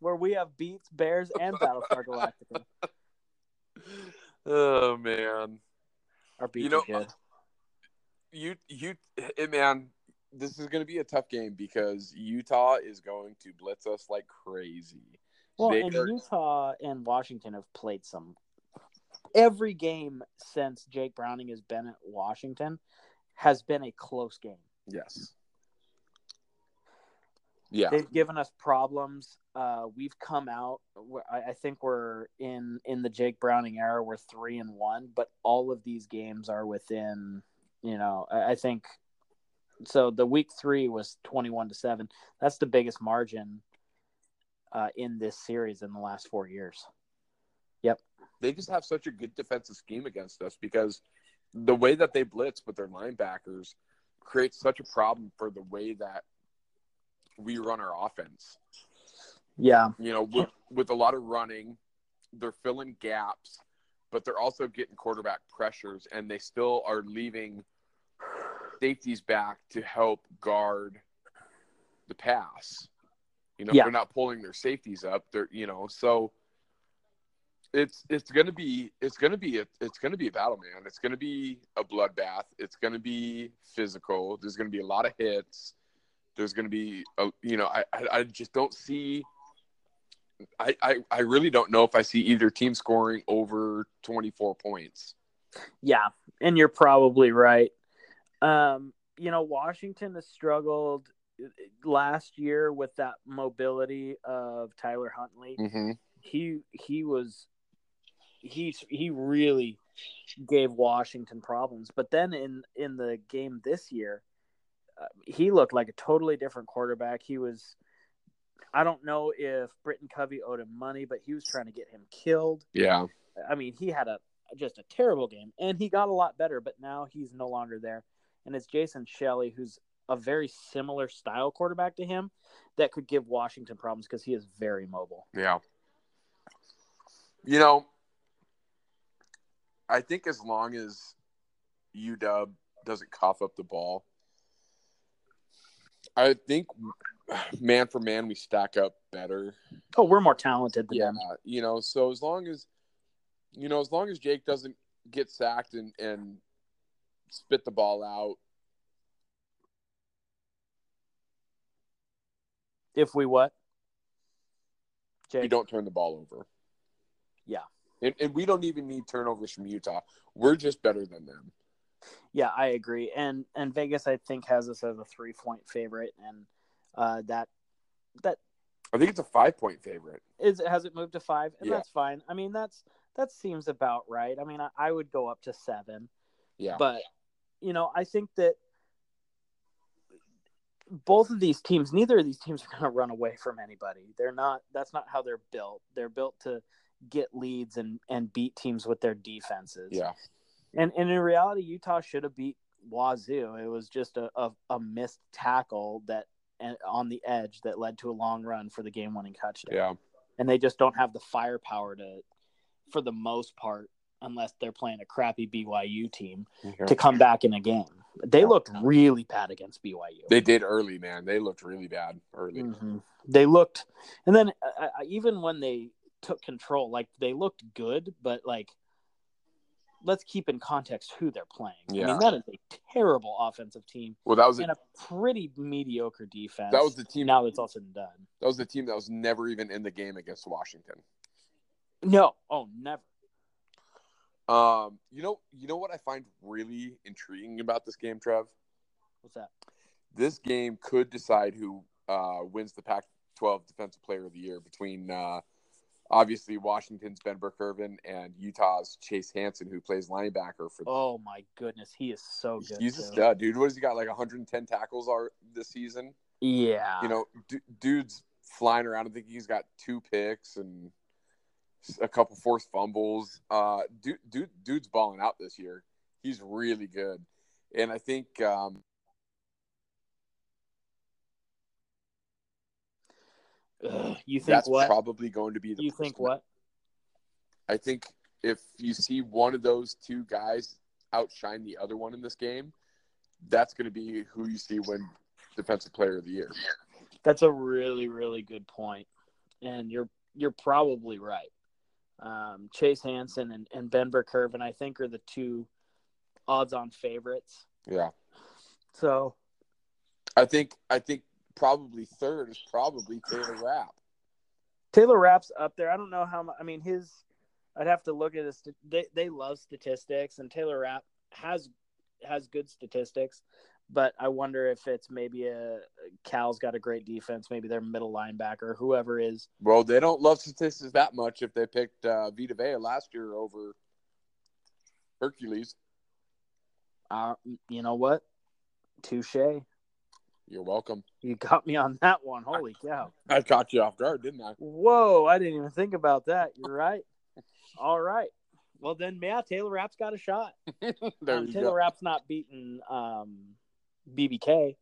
Where we have Beats, Bears, and Battlestar Galactica. Oh man, our beats you know, good. You you eh, man, this is going to be a tough game because Utah is going to blitz us like crazy. Well, they and are... Utah and Washington have played some. Every game since Jake Browning has been at Washington has been a close game. Yes. Yeah. They've given us problems. Uh, we've come out. I think we're in in the Jake Browning era. We're three and one, but all of these games are within. You know, I think. So the week three was twenty-one to seven. That's the biggest margin uh, in this series in the last four years. Yep. They just have such a good defensive scheme against us because the way that they blitz with their linebackers creates such a problem for the way that we run our offense. Yeah. You know, with, with a lot of running, they're filling gaps, but they're also getting quarterback pressures, and they still are leaving safeties back to help guard the pass. You know, yeah. they're not pulling their safeties up. They're you know, so it's it's gonna be it's gonna be a, it's gonna be a battle, man. It's gonna be a bloodbath. It's gonna be physical. There's gonna be a lot of hits. There's gonna be a, you know, I, I I just don't see. I, I I really don't know if I see either team scoring over 24 points. Yeah, and you're probably right. Um, you know, Washington has struggled last year with that mobility of Tyler Huntley, mm-hmm. he he was he he really gave Washington problems. But then in in the game this year, uh, he looked like a totally different quarterback. He was I don't know if Britton Covey owed him money, but he was trying to get him killed. Yeah. I mean, he had a just a terrible game, and he got a lot better, but now he's no longer there. And it's Jason Shelley, who's a very similar style quarterback to him, that could give Washington problems because he is very mobile. Yeah. You know, I think as long as UW doesn't cough up the ball, I think man for man we stack up better. Oh, we're more talented than Yeah, them. you know, so as long as you know, as long as Jake doesn't get sacked and and spit the ball out, If we what? Jake? you don't turn the ball over. Yeah. And, and we don't even need turnovers from Utah. We're just better than them. Yeah, I agree. And and Vegas, I think, has us as a three point favorite, and uh, that that I think it's a five point favorite. is has it moved to five, and Yeah. that's fine. I mean, that's that seems about right. I mean, I, I would go up to seven, Yeah. but you know, I think that both of these teams, neither of these teams are going to run away from anybody. They're not. That's not how they're built. They're built to get leads and and beat teams with their defenses. yeah. And and in reality, Utah should have beat Wazoo. It was just a, a, a missed tackle that on the edge that led to a long run for the game winning touchdown. Yeah. And they just don't have the firepower to for the most part, unless they're playing a crappy BYU team, to come back in a game. They looked really bad against BYU. They did early, man. They looked really bad early. Mhm. They looked, and then uh, uh, even when they took control, like they looked good, but like let's keep in context who they're playing. I Yeah. mean, that is a terrible offensive team Well, that was a, a pretty mediocre defense. that was the team. now that's all said and done. That was the team that was never even in the game against Washington. No, oh, never. Um, you know, you know what I find really intriguing about this game, Trev. What's that? This game could decide who uh, wins the Pac-12 Defensive Player of the Year between uh, obviously Washington's Ben Burr-Kirven and Utah's Chase Hansen, who plays linebacker for. Oh my goodness, he is so good. He's a stud, dude. What has he got? Like 110 tackles are this season. Yeah, You know, d- dude's flying around. I think he's got two picks and a couple forced fumbles. Uh, dude, dude, dude's balling out this year. He's really good, and I think um, Ugh, you think that's what? probably going to be the. you think what? I think if you see one of those two guys outshine the other one in this game, that's going to be who you see win Defensive Player of the Year. That's a really, really good point, and you're you're probably right. Um, Chase Hansen and, and Ben Burr-Kirven, I think, are the two odds-on favorites. Yeah, So I think I think probably third is probably Taylor Rapp. Taylor Rapp's up there. I don't know how much. I mean, his. I'd have to look at his. They they love statistics, and Taylor Rapp has has good statistics, but I wonder if it's maybe a Cal's got a great defense. Maybe their middle linebacker, whoever is. Well, they don't love statistics that much if they picked uh, Vita Vea last year over Hercules. Uh, you know what? Touche. You're welcome. You got me on that one. Holy cow. I caught you off guard, didn't I? Whoa, I didn't even think about that. You're right. All right. Well then, yeah, Taylor Rapp's got a shot. Um, Taylor go. Rapp's not beating um, BBK.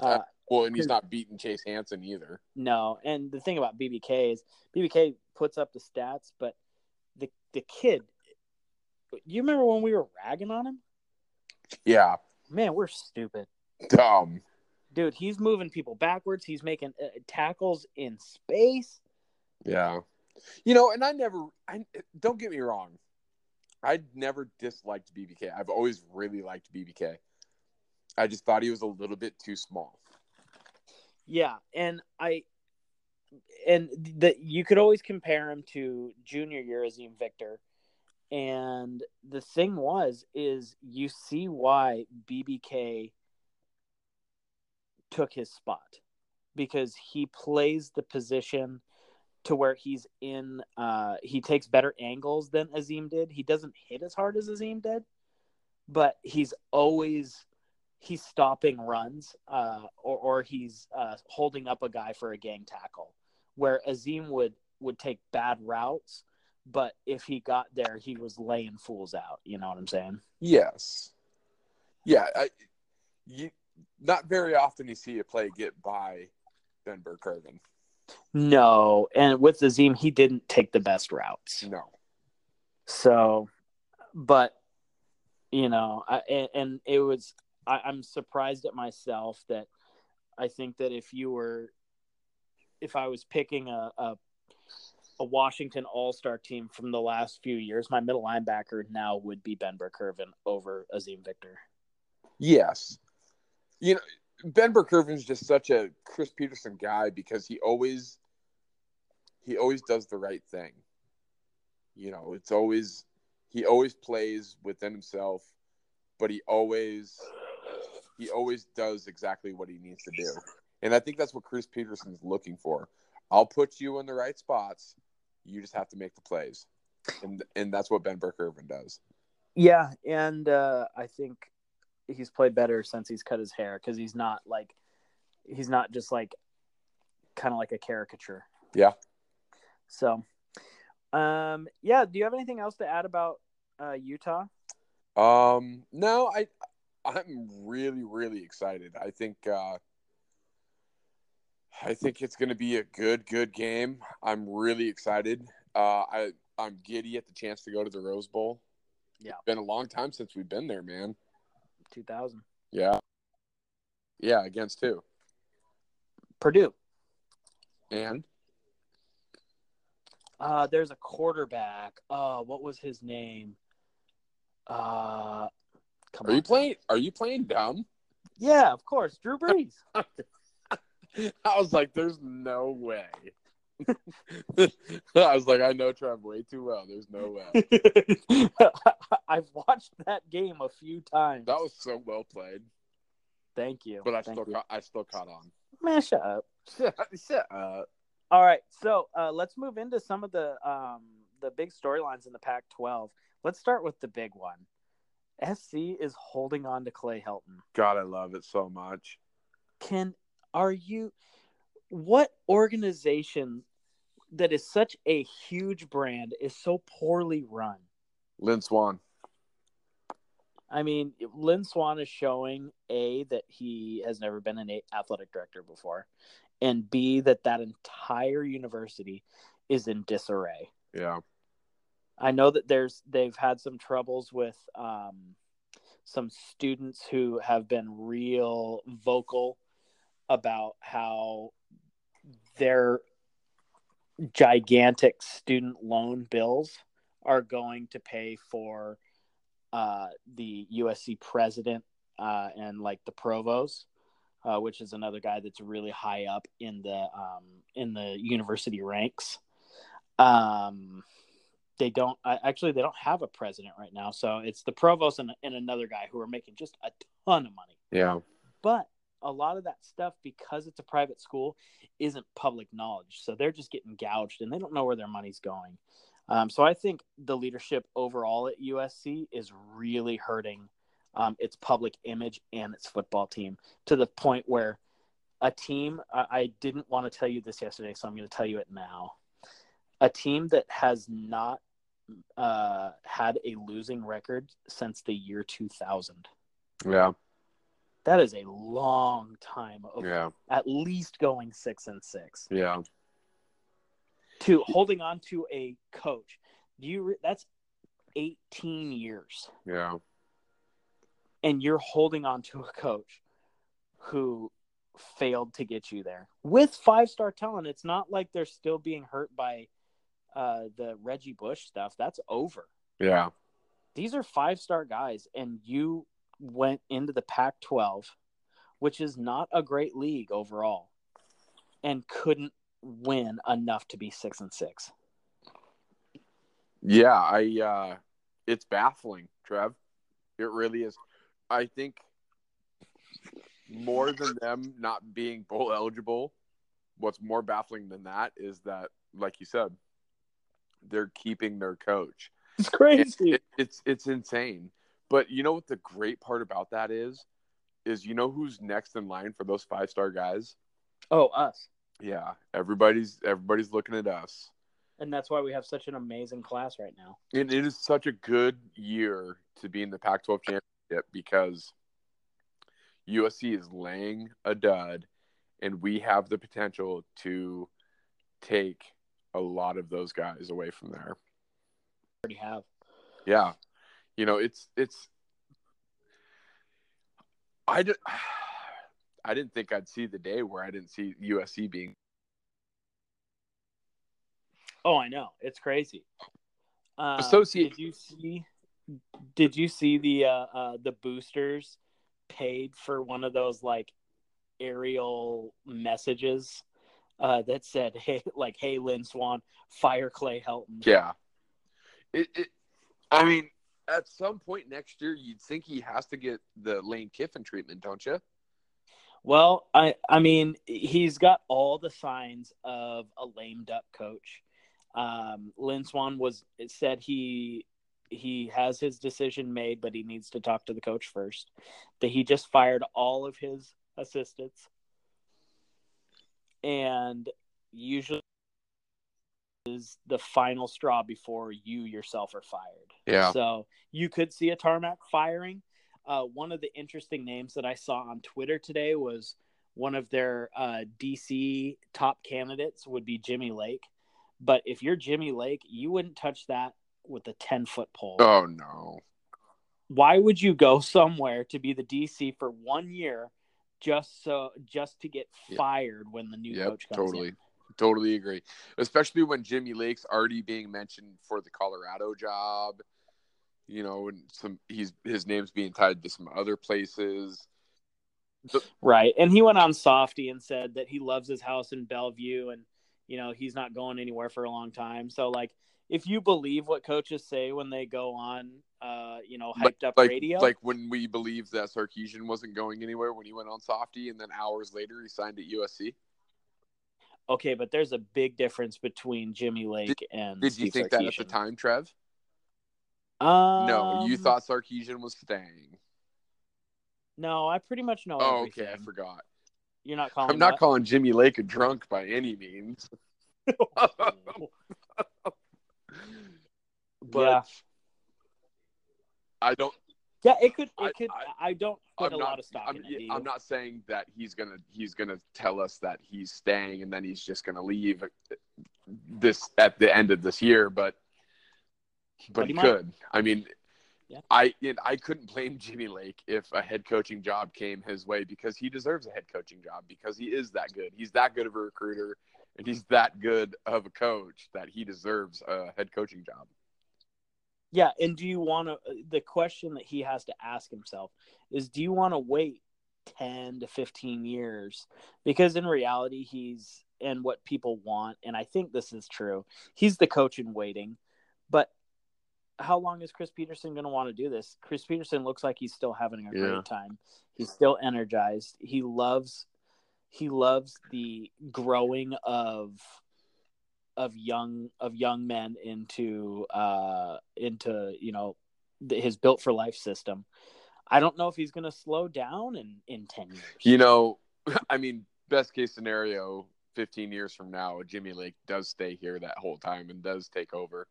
Uh, Uh, well, and he's not beating Chase Hansen either. no, and the thing about BBK is BBK puts up the stats, but the the kid. You remember when we were ragging on him? Yeah, Man, we're stupid, dumb. Dude. He's moving people backwards. He's making uh, tackles in space. Yeah, you know, and I never. I don't get me wrong. I never disliked BBK. I've always really liked BBK. I just thought he was a little bit too small. Yeah, and I and that you could always compare him to junior year Azeem Victor. And the thing was is you see why BBK took his spot because he plays the position to where he's in uh he takes better angles than Azeem did. He doesn't hit as hard as Azeem did, but he's always he's stopping runs uh, or, or he's uh, holding up a guy for a gang tackle, where Azeem would would take bad routes, but if he got there, he was laying fools out. You know what I'm saying? Yes. Yeah. I, you not very often you see a play get by Ben Burr-Kirven. No, and with Azeem, he didn't take the best routes. No. So, but you know, I, and, and it was I, I'm surprised at myself that I think that if you were, if I was picking a, a a Washington All Star team from the last few years, my middle linebacker now would be Ben Burr-Kirven over Azeem Victor. Yes. You know, Ben Burr-Kirven's just such a Chris Petersen guy because he always he always does the right thing. You know, it's always he always plays within himself, but he always he always does exactly what he needs to do. And I think that's what Chris Petersen's looking for. I'll put you in the right spots. You just have to make the plays. And and that's what Ben Burr-Kirven does. Yeah, and uh, I think he's played better since he's cut his hair because he's not like he's not just like kind of like a caricature. Yeah. So, um, yeah. Do you have anything else to add about uh, Utah? Um, no, I I'm really really excited. I think uh I think it's going to be a good good game. I'm really excited. Uh I I'm giddy at the chance to go to the Rose Bowl. Yeah. It's been a long time since we've been there, man. 2000. Yeah. Yeah, against who? Purdue. And Uh, there's a quarterback. Uh, what was his name? Uh, come are on. you playing are you playing dumb? Yeah, of course. Drew Brees. I was like, there's no way. I was like, I know Trev way too well. There's no way. I've watched that game a few times. That was so well played. Thank you. But I Thank still you. caught, I still caught on. Man, shut up. Shut, shut up. All right, so uh, let's move into some of the um, the big storylines in the Pac-12. Let's start with the big one. SC is holding on to Clay Helton. God, I love it so much. Can are you? What organization that is such a huge brand is so poorly run? Lynn Swann. I mean, Lynn Swann is showing a that he has never been an athletic director before, and b that that entire university is in disarray. Yeah. I know that there's they've had some troubles with um, some students who have been real vocal about how their gigantic student loan bills are going to pay for uh, the USC president uh, and like the provost, uh, which is another guy that's really high up in the um, in the university ranks. Um, they don't actually they don't have a president right now, so it's the provost and, and another guy who are making just a ton of money. Yeah. But a lot of that stuff, because it's a private school, isn't public knowledge. So they're just getting gouged and they don't know where their money's going. Um, so I think the leadership overall at USC is really hurting um, its public image and its football team to the point where a team, I, I didn't want to tell you this yesterday, so I'm going to tell you it now. A team that has not uh, had a losing record since the year 2000. Yeah. That is a long time of Yeah. at least going six and six Yeah. to holding on to a coach. Do you re- that's 18 years Yeah. and you're holding on to a coach who failed to get you there with five star talent. It's not like they're still being hurt by uh, the Reggie Bush stuff. That's over. Yeah. These are five star guys, and you went into the Pac 12, which is not a great league overall, and couldn't win enough to be six and six. Yeah, I uh it's baffling, Trev. It really is. I think more than them not being bowl eligible, what's more baffling than that is that, like you said, they're keeping their coach. It's It- crazy. it- it's it's insane. But you know what the great part about that is? is you know who's next in line for those five star guys? Oh, us. Yeah, everybody's everybody's looking at us. And that's why we have such an amazing class right now. And it is such a good year to be in the Pac 12 championship because USC is laying a dud, and we have the potential to take a lot of those guys away from there. Already have. Yeah, you know it's it's. I did. I didn't think I'd see the day where I didn't see USC being. Oh, I know it's crazy. Um, Associate- Did you see? Did you see the uh, uh, the boosters paid for one of those like aerial messages uh, that said, "Hey, like, hey, Lynn Swann, fire Clay Helton." Yeah. It, it. I mean, at some point next year, you'd think he has to get the Lane Kiffin treatment, don't you? Well, I I mean, he's got all the signs of a lame duck coach. Um, Lynn Swann was said he he has his decision made, but he needs to talk to the coach first. That he just fired all of his assistants, and usually is the final straw before you yourself are fired. Yeah. So you could see a tarmac firing. Uh, one of the interesting names that I saw on Twitter today was one of their uh, DC top candidates would be Jimmy Lake. But if you're Jimmy Lake, you wouldn't touch that with a 10 foot pole. Oh no. Why would you go somewhere to be the DC for one year just so just to get Yep. fired when the new Yep. coach comes Totally. in? Totally agree. Especially when Jimmy Lake's already being mentioned for the Colorado job. You know, and some he's his name's being tied to some other places. Right. And he went on Softy and said that he loves his house in Bellevue and, you know, he's not going anywhere for a long time. So, like, if you believe what coaches say when they go on, uh, you know, hyped Like- up like, radio, Like when we believed that Sarkisian wasn't going anywhere when he went on Softy, and then hours later he signed at USC. Okay, but there's a big difference between Jimmy Lake and Did you Steve think that at the time, Trev? Um, no, you thought Sarkisian was staying. No, I pretty much know Oh, everything. okay, I forgot. You're not calling. I'm not what? calling Jimmy Lake a drunk by any means. but Yeah. I don't. Yeah, it could. It I- could. I- I, don't put I'm a not, lot of stock I'm, in it. I'm not saying that he's gonna he's gonna tell us that he's staying and then he's just gonna leave this at the end of this year, but but, But he he might. could. I mean, Yeah. I I couldn't blame Jimmy Lake if a head coaching job came his way because he deserves a head coaching job because he is that good. He's that good of a recruiter and he's that good of a coach that he deserves a head coaching job. Yeah, and do you want to? The question that he has to ask himself is: Do you want to wait ten to fifteen years? Because in reality, he's and what people want, and I think this is true. He's the coach in waiting, but how long is Chris Petersen going to want to do this? Chris Petersen looks like he's still having a Yeah. great time. He's still energized. He loves he loves the growing of of young of young men into uh into you know his built for life system. I don't know if he's going to slow down in in 10 years. You know, I mean, best case scenario, 15 years from now, Jimmy Lake does stay here that whole time and does take over.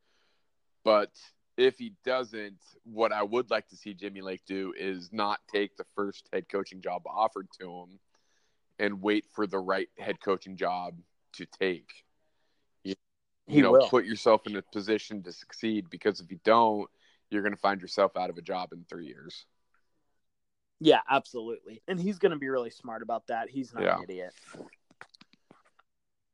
But if he doesn't, what I would like to see Jimmy Lake do is not take the first head coaching job offered to him and wait for the right head coaching job to take. You, He know, will. put yourself in a position to succeed because if you don't, you're going to find yourself out of a job in three years. Yeah, absolutely. And he's going to be really smart about that. He's not Yeah. an idiot.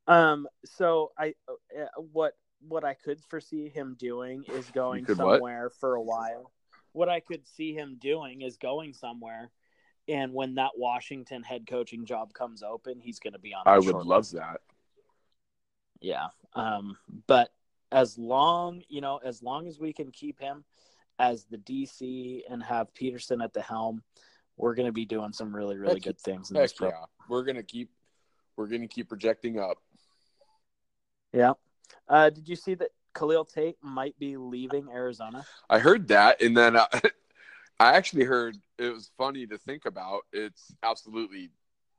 Um so I uh, what what I could foresee him doing is going could what? somewhere for a while. What I could see him doing is going somewhere and when that Washington head coaching job comes open, he's going to be on the I would love list. that. Yeah. Um, but as long, you know, as long as we can keep him as the DC and have Petersen at the helm, we're going to be doing some really, really Heck- good things in this yeah, we're gonna keep we're gonna keep projecting up. Yeah. Uh, did you see that Khalil Tate might be leaving Arizona? I heard that, and then uh, I actually heard it was funny to think about. It's absolutely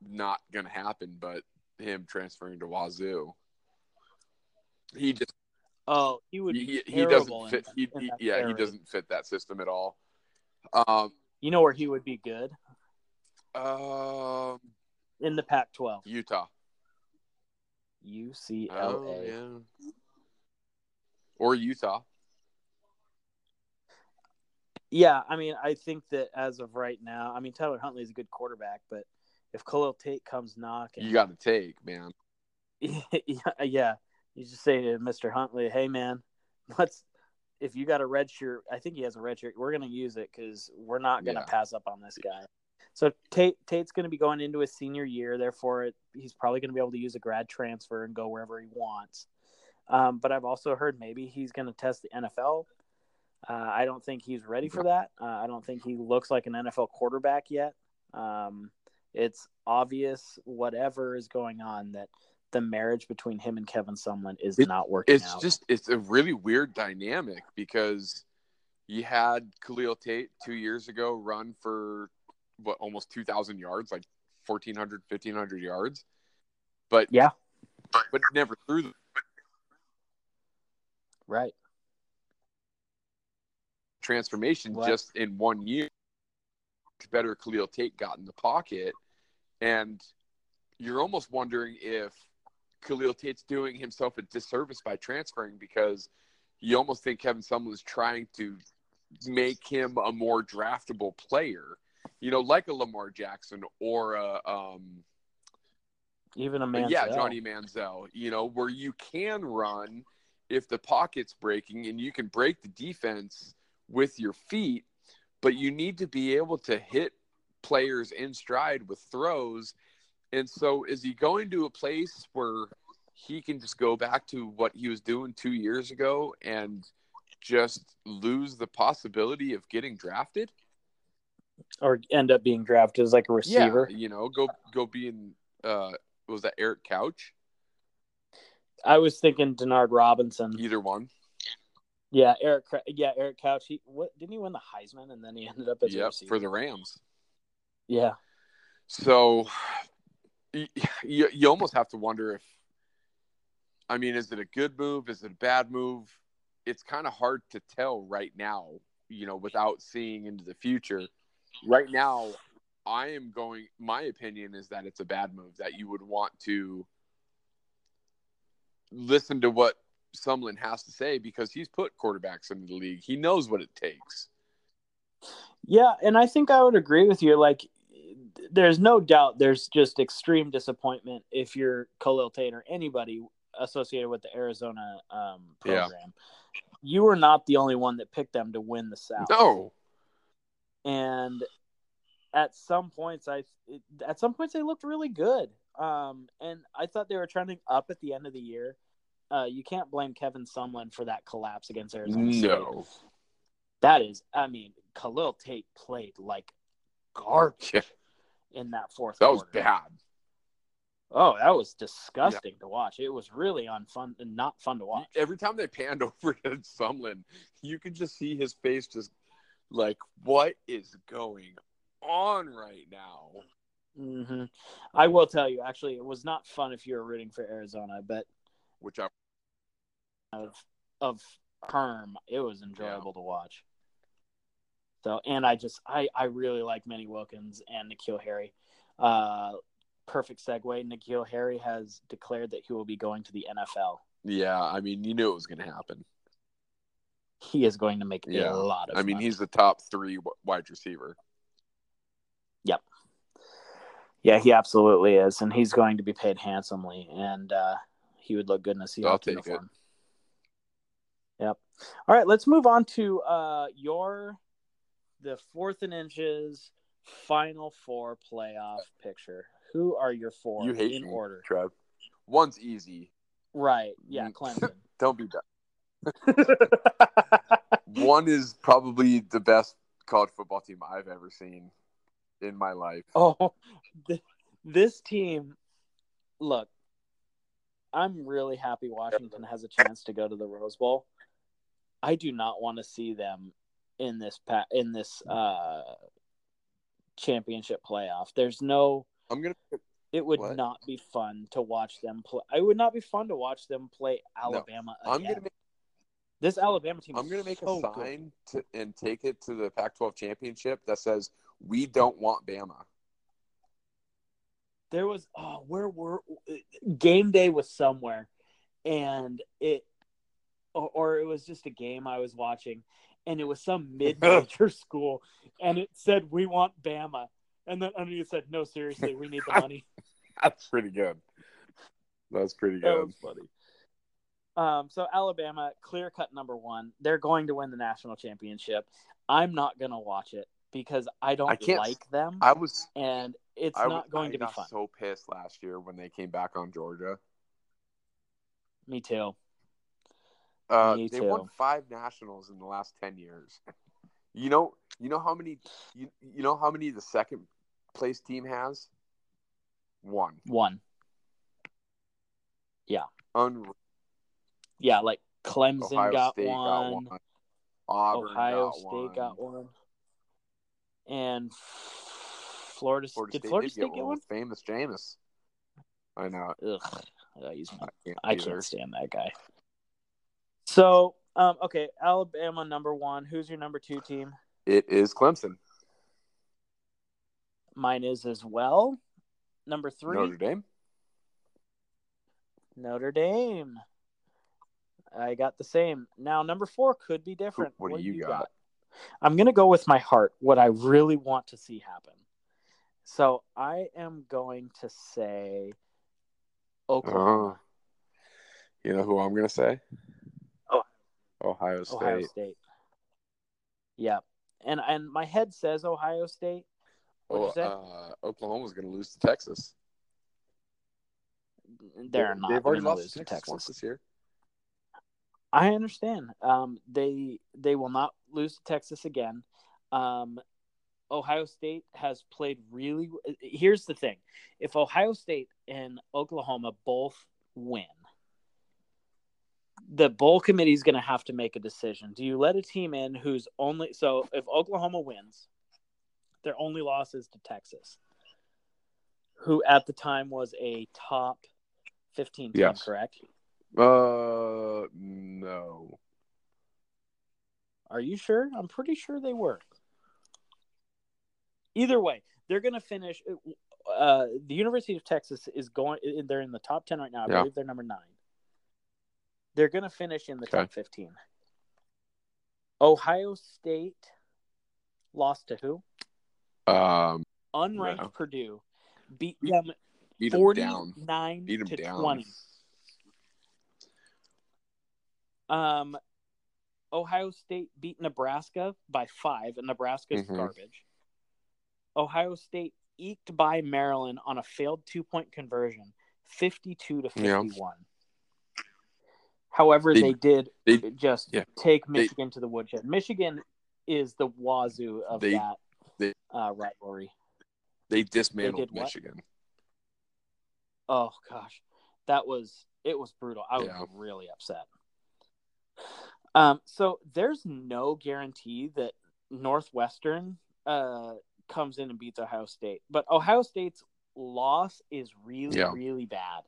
not going to happen, but him transferring to Wazoo. He just Oh, he would. he, Be he doesn't in- fit. He, in he- that yeah, he doesn't fit that system at all. Um, You know where he would be good um, in the Pac-12. Utah. UCLA. Oh, yeah. Or Utah. Yeah, I mean, I think that as of right now, I mean, Tyler Huntley is a good quarterback, but if Khalil Tate comes knocking, You got to take, man. yeah, yeah, you just say to Mr. Huntley, "Hey, man, let's." If you got a red shirt, I think he has a red shirt. We're gonna use it because we're not gonna Yeah. pass up on this guy. So Tate Tate's gonna be going into his senior year. Therefore, it, he's probably gonna be able to use a grad transfer and go wherever he wants. Um, but I've also heard maybe he's gonna test the NFL. Uh, I don't think he's ready for that. Uh, I don't think he looks like an NFL quarterback yet. Um, it's obvious, whatever is going on, that the marriage between him and Kevin Sumlin is It- not working It's out. just it's a really weird dynamic because you had Khalil Tate two years ago run for what almost two thousand yards, like 1,400, 1,500 yards, but Yeah. but never threw the right. transformation What? just in one year. Better Khalil Tate got in the pocket, and you're almost wondering if Khalil Tate's doing himself a disservice by transferring because you almost think Kevin Sumlin is trying to make him a more draftable player, you know, like a Lamar Jackson or a um, Even a man. yeah, Johnny Manziel, you know, where you can run if the pocket's breaking and you can break the defense with your feet, but you need to be able to hit players in stride with throws. And so is he going to a place where he can just go back to what he was doing 2 years ago and just lose the possibility of getting drafted? or end up being drafted as like a receiver. Yeah, you know, go go being uh was that Eric Couch? I was thinking Denard Robinson. Either one. Yeah, Eric. Yeah, Eric Couch. He what didn't he win the Heisman and then he ended up as a Yep, receiver? for the Rams. yeah, So you, you almost have to wonder if I mean, is it a good move? Is it a bad move? It's kind of hard to tell right now, you know, without seeing into the future. Right now, I am going my opinion is that it's a bad move that you would want to listen to what Sumlin has to say because he's put quarterbacks into the league. He knows what it takes. yeah, and I think I would agree with you. Like, there's no doubt there's just extreme disappointment if you're Khalil Tate or anybody associated with the Arizona um, Yeah. program. You were not the only one that picked them to win the South. No. and at some points i at some points they looked really good um and i thought they were trending up at the end of the year uh you can't blame kevin sumlin for that collapse against arizona State. No. that is i mean khalil tate played like garbage Yeah, in that fourth that was bad. oh that was disgusting to watch it was really unfun and not fun to watch Every time they panned over to Sumlin, you could just see his face just like, what is going on right now? hmm i will tell you actually it was not fun if you were rooting for arizona but Which I of of Herm, it was enjoyable to watch. So, and I just I I really like Manny Wilkins and N'Keal Harry. Uh, perfect segue. N'Keal Harry has declared that he will be going to the NFL. yeah, I mean, you knew it was going to happen. He is going to make Yeah. a lot of. I mean, money. he's the top three wide receiver. Yep. Yeah, he absolutely is, and he's going to be paid handsomely, and uh, he would look good in a I'll Seahawks take uniform. Yep. All right, let's move on to uh, your the fourth and inches final four playoff picture. Who are your four You hate in me, order? Trev. One's easy. Right. Yeah, Mm. Clemson. Don't be bad. One is probably the best college football team I've ever seen in my life. oh, th- this team. Look, I'm really happy Washington has a chance to go to the Rose Bowl. I do not want to see them in this pa- in this uh championship playoff. There's no I'm gonna. it would What? not be fun to watch them play. It would not be fun to watch them play Alabama I'm again. gonna make. this Alabama team I'm gonna make so a sign to, and take it to the Pac-12 championship that says we don't want Bama. there was oh where were game day was somewhere and it or, or it was just a game i was watching and it was some mid-major school and it said we want bama and then underneath it said no seriously we need the money That's pretty good. That's pretty that good. was funny um, so alabama clear cut number one they're going to win the national championship i'm not going to watch it because i don't I like them I was. and it's I, not going I to be fun so pissed last year when they came back on Georgia. me too Uh, Me they too. won five nationals in the last ten years. You know, you know how many you, you know how many the second place team has? One. one Yeah. Unreal. Yeah, like Clemson Ohio got, State one, got one. Auburn Ohio got State one. got one, and Florida, Florida did State Florida did State get get one famous Jameis. I know. Ugh, I can't, I can't stand that guy. So, um, okay, Alabama number one. Who's your number two team? It is Clemson. Mine is as well. Number three, Notre Dame. Notre Dame. I got the same. Now, number four could be different. what do you got? I'm going to go with my heart, what I really want to see happen. So I am going to say Oklahoma, Oh. You know who I'm gonna say? Oh. Ohio State. Ohio State. Yeah. And and my head says Ohio State. What'd you uh, Oklahoma's gonna lose to Texas. They're They- not They've already going to lost lose to to Texas, once Texas. this year. I understand. Um, they they will not lose to Texas again. Um, Ohio State has played really. Here's the thing: if Ohio State and Oklahoma both win, the bowl committee is going to have to make a decision. Do you let a team in who's only so? If Oklahoma wins, their only loss is to Texas, who at the time was a top fifteen team, Yes. correct? Uh, no. Are you sure? I'm pretty sure they were. Either way, they're going to finish. Uh, the University of Texas is going. They're in the top ten right now. I Yeah. believe they're number nine. They're going to finish in the Okay. top fifteen. Ohio State lost to who? Um, Unranked No. Purdue beat them beat them down. nine Beat them to down. twenty. Um, Ohio State beat Nebraska by five, and Nebraska's Mhm. garbage. Ohio State eked by Maryland on a failed two point conversion, 52 to Yeah. 51. However, They- they, did they- just yeah. take They- Michigan to the woodshed. Michigan is the wazoo of They- that they- uh, rivalry. They dismantled did what? Michigan. Oh gosh, that was it was brutal. I was Yeah. really upset. Um, so there's no guarantee that Northwestern uh comes in and beats Ohio State, but Ohio State's loss is really Yeah. really bad,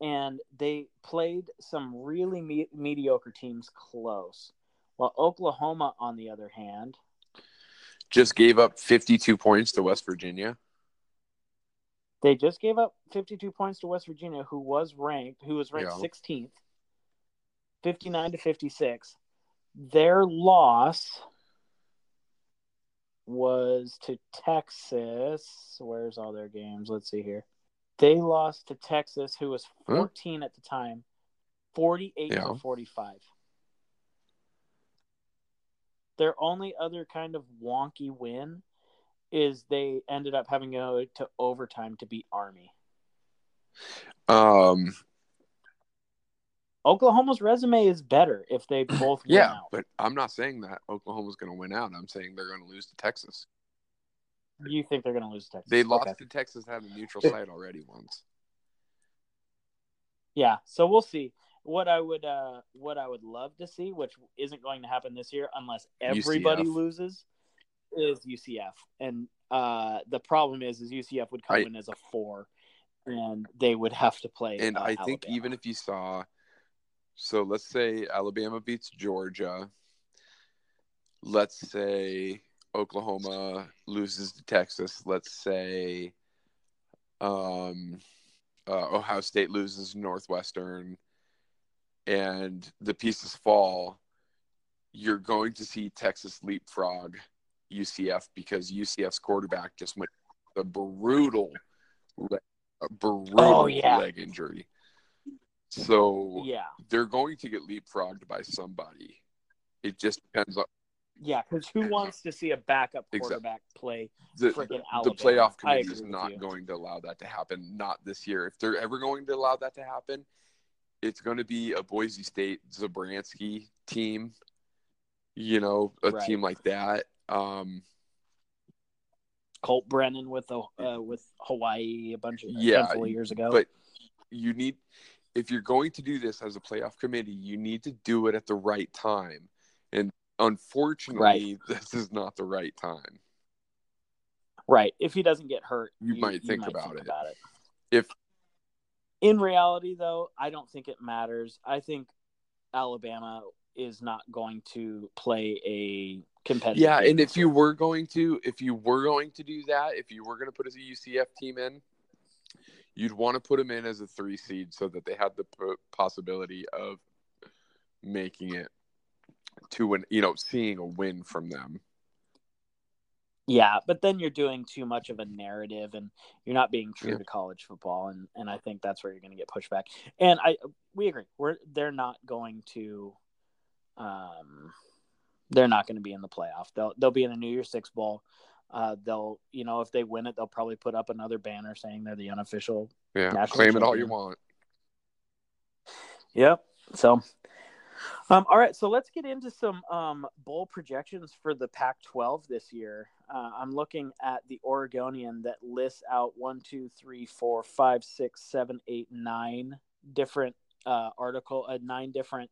and they played some really me- mediocre teams close. While Oklahoma, on the other hand, Just gave up 52 points to West Virginia. They just gave up 52 points to West Virginia, who was ranked, who was ranked Yeah. 16th, 59 to 56. Their loss was to Texas. Where's all their games? Let's see here. They lost to Texas, who was Huh? 14 at the time, 48 Yeah. to 45. Their only other kind of wonky win is they ended up having to go to overtime to beat Army. Um, Oklahoma's resume is better if they both win yeah, out. but I'm not saying that Oklahoma's going to win out. I'm saying they're going to lose to Texas. You think they're going to lose to Texas? They lost Okay. to Texas at a neutral site already once. Yeah, so we'll see. what I would uh what I would love to see, which isn't going to happen this year unless everybody UCF. loses, is UCF. And uh the problem is is UCF would come I- in as a four and they would have to play. And uh, I think Alabama. even if you saw, so let's say Alabama beats Georgia. Let's say Oklahoma loses to Texas. Let's say um, uh, Ohio State loses Northwestern, and the pieces fall. You're going to see Texas leapfrog UCF because UCF's quarterback just went a brutal, a brutal Oh, yeah. leg injury. So yeah, they're going to get leapfrogged by somebody. It just depends on yeah, because who wants to see a backup Exactly. quarterback play the, freaking the playoff committee is not going to allow that to happen. Not this year. If they're ever going to allow that to happen, it's going to be a Boise State Zabransky team. You know, a Right. team like that. Um, Colt Brennan with the uh, with Hawaii a bunch of Yeah, handful of years ago. but you need, if you're going to do this as a playoff committee, you need to do it at the right time. Unfortunately, this is not the right time. right, if he doesn't get hurt, You might think about it. About it. If In reality, though, I don't think it matters. I think Alabama is not going to play a competitive. yeah, and if you were going to, if you were going to do that, if you were going to put a UCF team in, you'd want to put them in as a three seed so that they had the possibility of making it to an, you know, seeing a win from them. yeah, but then you're doing too much of a narrative, and you're not being true Yeah. to college football, and and I think that's where you're going to get pushback. And I we agree, we're they're not going to, um, they're not going to be in the playoff. They'll they'll be in the New Year's Six bowl. Uh, they'll you know if they win it, they'll probably put up another banner saying they're the unofficial Yeah, National claim it all you want. Yep. So, um, all right. So let's get into some um, bowl projections for the Pac-12 this year. Uh, I'm looking at the Oregonian that lists out one, two, three, four, five, six, seven, eight, nine different uh, article, uh, nine different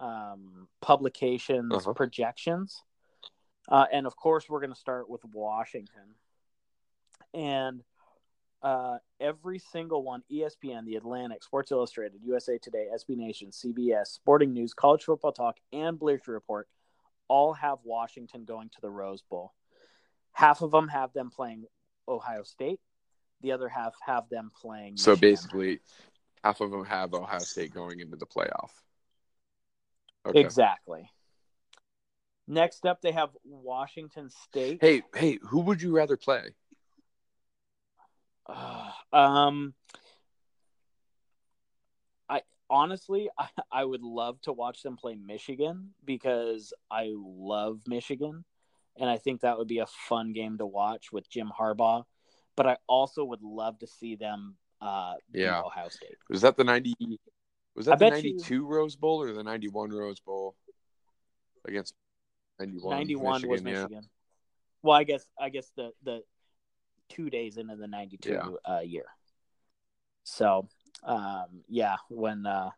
um, publications Uh-huh. projections, uh, and of course we're going to start with Washington, and uh, every single one ESPN, The Athletic, Sports Illustrated, USA Today, SB Nation, CBS, Sporting News, College Football Talk, and Bleacher Report all have Washington going to the Rose Bowl. Half of them have them playing Ohio State, the other half have them playing. So Michigan. basically, half of them have Ohio State going into the playoff. Okay. Exactly. Next up, they have Washington State. Hey, hey, who would you rather play? Uh, um, I honestly, I, I would love to watch them play Michigan because I love Michigan, and I think that would be a fun game to watch with Jim Harbaugh. But I also would love to see them uh, Yeah. Ohio State. Was that the ninety? Was I that the bet you- ninety-two Rose Bowl or the ninety-one Rose Bowl against ninety-one? Ninety-one was yeah. Michigan. Well, I guess I guess the the two days into the ninety-two Yeah. uh, year. So, um, yeah, when uh,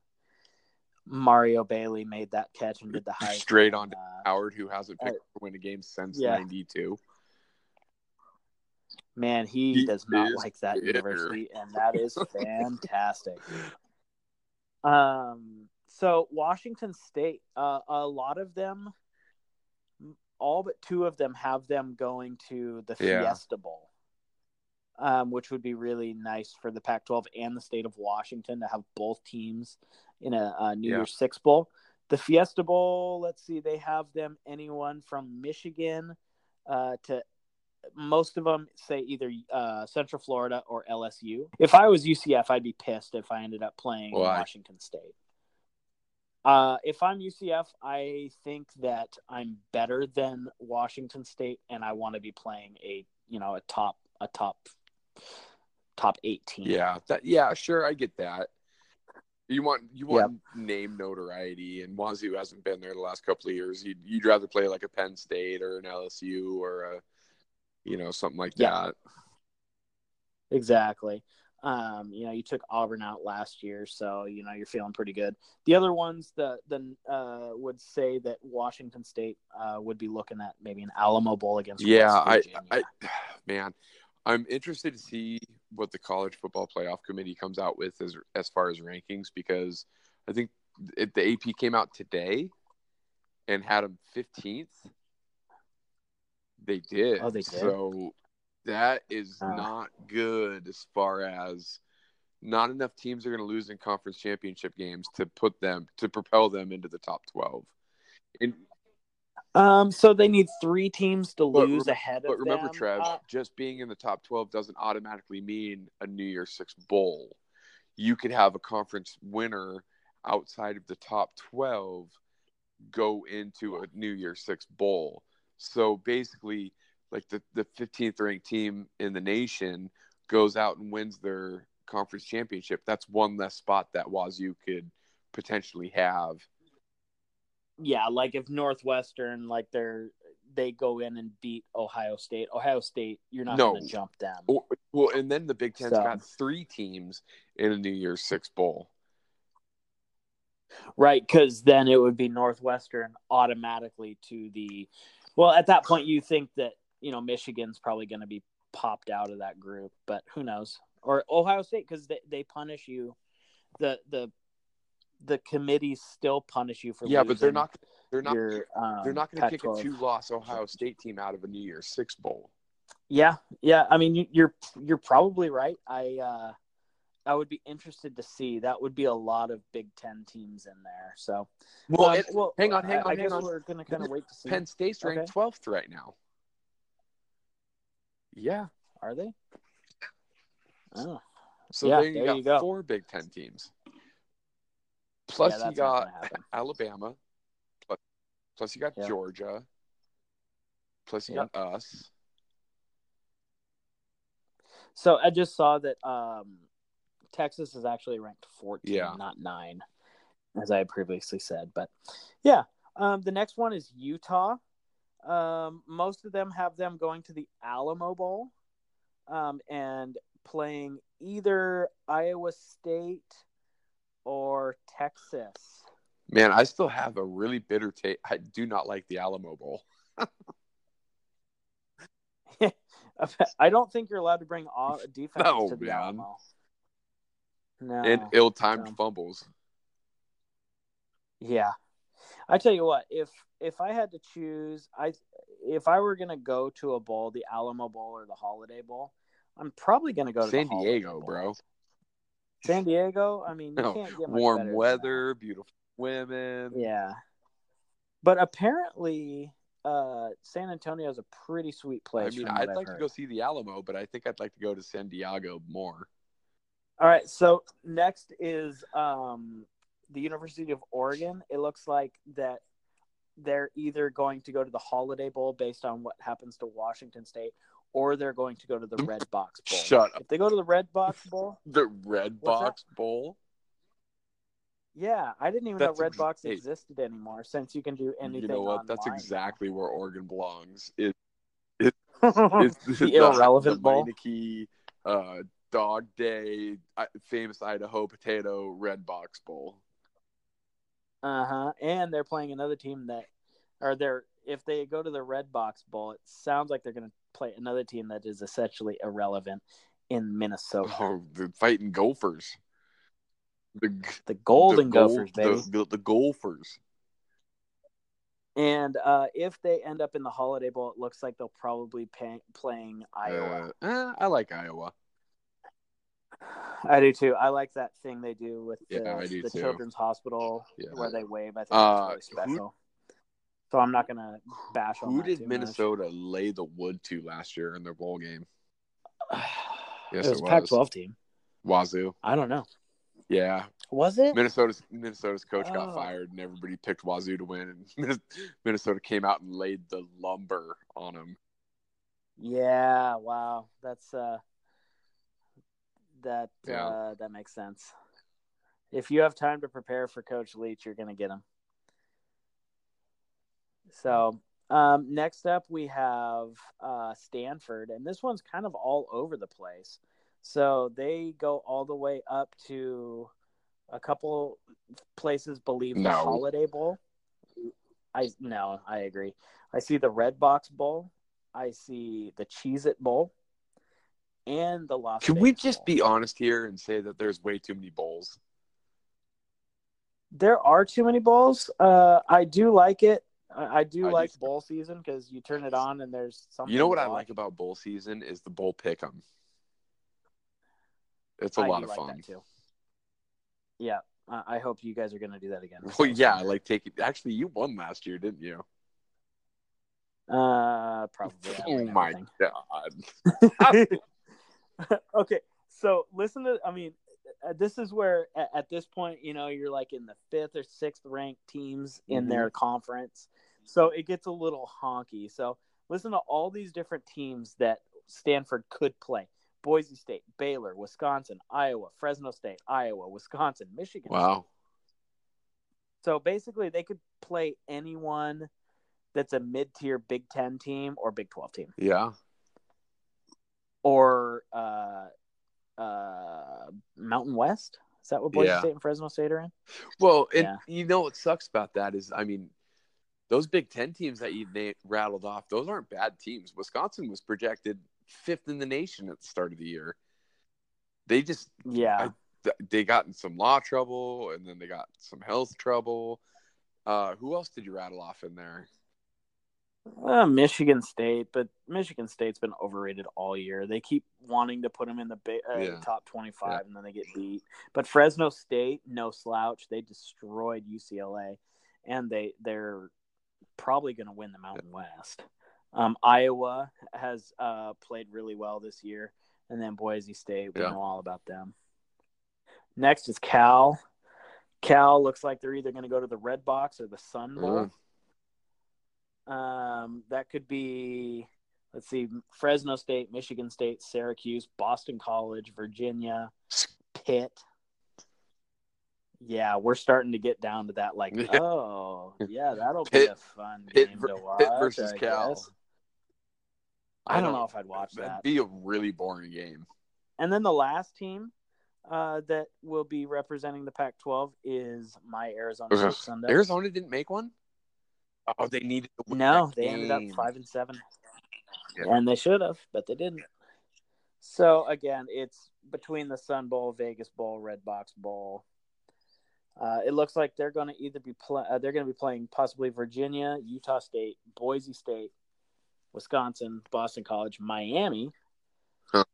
Mario Bailey made that catch and did the high Straight on to uh, Howard, who hasn't picked Uh, win a game since yeah. '92. man, he, He does not like that bitter. university, and that is fantastic. Um, so Washington State, uh, a lot of them, all but two of them have them going to the Yeah. Fiesta Bowl, um, which would be really nice for the Pac-12 and the state of Washington to have both teams in a, a New Yeah. Year's Six Bowl. The Fiesta Bowl, let's see, they have them anyone from Michigan uh, to most of them say either uh, Central Florida or LSU. If I was UCF, I'd be pissed if I ended up playing? Washington State. Uh, if I'm UCF, I think that I'm better than Washington State, and I want to be playing a you know a top a top top 18. Yeah, that yeah, sure, I get that. You want you want name notoriety, and Wazoo hasn't been there the last couple of years. You'd you'd rather play like a Penn State or an LSU or a, you know, something like Yeah. that. Exactly. Um, you know, you took Auburn out last year, so you know you're feeling pretty good. The other ones that then uh, would say that Washington State uh, would be looking at maybe an Alamo Bowl against. Yeah, I, I, man, I'm interested to see what the college football playoff committee comes out with as as far as rankings because I think it, the AP came out today and had them 15th. They did. Oh, they did? So that is Oh. not good as far as not enough teams are going to lose in conference championship games to put them to propel them into the top 12. And um, so they need three teams to But lose ahead of But remember, them. Trev, Uh, just being in the top 12 doesn't automatically mean a New Year's Six bowl. You could have a conference winner outside of the top 12 go into a New Year's Six bowl. So basically, like the, the 15th ranked team in the nation goes out and wins their conference championship. That's one less spot that Wazoo could potentially have. Yeah, like if Northwestern, like they're they go in and beat Ohio State. Ohio State, you're not No. going to jump them. Well, and then the Big Ten's So- got three teams in a New Year's Six bowl. Right, because then it would be Northwestern automatically to the. Well, at that point, you think that you know Michigan's probably going to be popped out of that group, but who knows? Or Ohio State because they, they punish you. The the the committees still punish you for Yeah, but they're not. They're not. your, um, they're not going to kick a two-loss Ohio State team out of a New Year's Six bowl. Yeah, yeah. I mean, you, you're you're probably right. I uh, I would be interested to see. That would be a lot of Big Ten teams in there. So, Well, um, it- well, hang on, hang on, I hang on. we're gonna kind of wait to see. Penn State's ranked Okay. twelfth right now. Yeah. Are they? Oh, So Yeah, there you there got you go. four Big Ten teams. Plus Yeah, you got. Alabama. Plus, plus you got Yeah. Georgia. Plus you Yep. got us. so I just saw that um, Texas is actually ranked 14, Yeah. not nine, as I had previously said. But yeah, um, the next one is Utah. Um, most of them have them going to the Alamo Bowl um, and playing either Iowa State or Texas. Man, I still have a really bitter taste. I do not like the Alamo Bowl. I don't think you're allowed to bring all defense No, to the man. Alamo. No, and ill-timed no. fumbles. Yeah. I tell you what, if if I had to choose, I if I were gonna go to a bowl, the Alamo Bowl or the Holiday Bowl, I'm probably gonna go to San Diego, Bowl. bro. San Diego. I mean, you No, can't get Warm weather, beautiful women. Yeah. But apparently, uh, San Antonio is a pretty sweet place. I mean, I'd I've like to go see the Alamo, but I think I'd like to go to San Diego more. All right, so next is um, the University of Oregon. It looks like that they're either going to go to the Holiday Bowl based on what happens to Washington State, or they're going to go to the Redbox Bowl. Shut up. If they go to the Redbox Bowl, The Red What's that? Box Bowl. yeah, I didn't even That's know Red ex- Box existed anymore. Since you can do anything. you know what? That's exactly where Oregon belongs. It, now. it's the irrelevant the bowl. Meineke, uh, Dog Day, famous Idaho Potato Redbox Bowl. Uh huh. And they're playing another team that, or they're if they go to the Redbox Bowl, it sounds like they're going to play another team that is essentially irrelevant in Minnesota. Oh, the fighting Gophers. The The Golden the Gophers, baby. The, the, the Gophers. And uh, if they end up in the Holiday Bowl, it looks like they'll probably pay, playing Iowa. Uh, eh, I like Iowa. I do too. I like that thing they do with the, Yeah, I do the. Children's Hospital Yeah. where they wave. I think Uh, really who- special. So I'm not gonna bash on Who did Minnesota lay the wood to last year in their bowl game? Yes, it was it a was. Pac-12 team. Wazoo. I don't know. Yeah, Was it? Minnesota's Minnesota's coach got Oh. fired, and everybody picked Wazoo to win, and Minnesota came out and laid the lumber on them. Yeah. Wow. That's uh. That Yeah. uh, that makes sense. If you have time to prepare for Coach Leach, you're gonna get him. So um, next up, we have uh, Stanford, and this one's kind of all over the place. So they go all the way up to a couple places believe No. the Holiday Bowl. I no, I agree. I see the Redbox Bowl. I see the Cheez It Bowl and the Las Can we just Bowl. be honest here and say that there's way too many bowls? There are too many bowls. Uh, I do like it. I, I do I like too. bowl season because you turn it on and there's something. You know what I like about bowl season is the bowl pick'em. It's a I lot of like fun. that too. Yeah, I hope you guys are going to do that again. Well, yeah, like take it. Actually, you won last year, didn't you? Uh, probably. Oh my god! okay, so listen to. I mean, uh, this is where at, this point, you know, you're like in the fifth or sixth ranked teams in Mhm. their conference, so it gets a little honky. So listen to all these different teams that Stanford could play: Boise State, Baylor, Wisconsin, Iowa, Fresno State, Iowa, Wisconsin, Michigan. Wow. So basically, they could play anyone that's a mid-tier Big Ten team or Big Twelve team, Yeah. or uh, uh, Mountain West. Is that what Boise Yeah. State and Fresno State are in? Well, and Yeah. you know what sucks about that is, I mean, those Big Ten teams that you na- rattled off, those aren't bad teams. Wisconsin was projected fifth in the nation at the start of the year. They just Yeah, th- they got in some law trouble, and then they got some health trouble. Uh, who else did you rattle off in there? Uh, Michigan State, but Michigan State's been overrated all year. They keep wanting to put them in the ba- uh, Yeah. top twenty-five, Yeah. and then they get beat. But Fresno State, no slouch. They destroyed UCLA, and they they're probably going to win the Mountain West. Um, Iowa has uh, played really well this year, and then Boise State. We Yeah. know all about them. Next is Cal. Cal looks like they're either going to go to the Redbox or the Sun Bowl. Mm. Um, that could be, let's see, Fresno State, Michigan State, Syracuse, Boston College, Virginia, Pitt. Yeah, we're starting to get down to that. Like, Yeah. oh, yeah, that'll be a fun Pitt game to watch. Pitt versus I Cal. guess. I don't know if I'd watch That'd that. be a really boring game. And then the last team uh, that will be representing the Pac-12 is my Arizona State Sun Arizona didn't make one. Oh, they needed to win No, that they ended up five and seven, Yeah. and they should have, but they didn't. So again, it's between the Sun Bowl, Vegas Bowl, Redbox Bowl. Uh, it looks like they're going to either be uh, they're going to be playing possibly Virginia, Utah State, Boise State, Wisconsin, Boston College, Miami. Huh.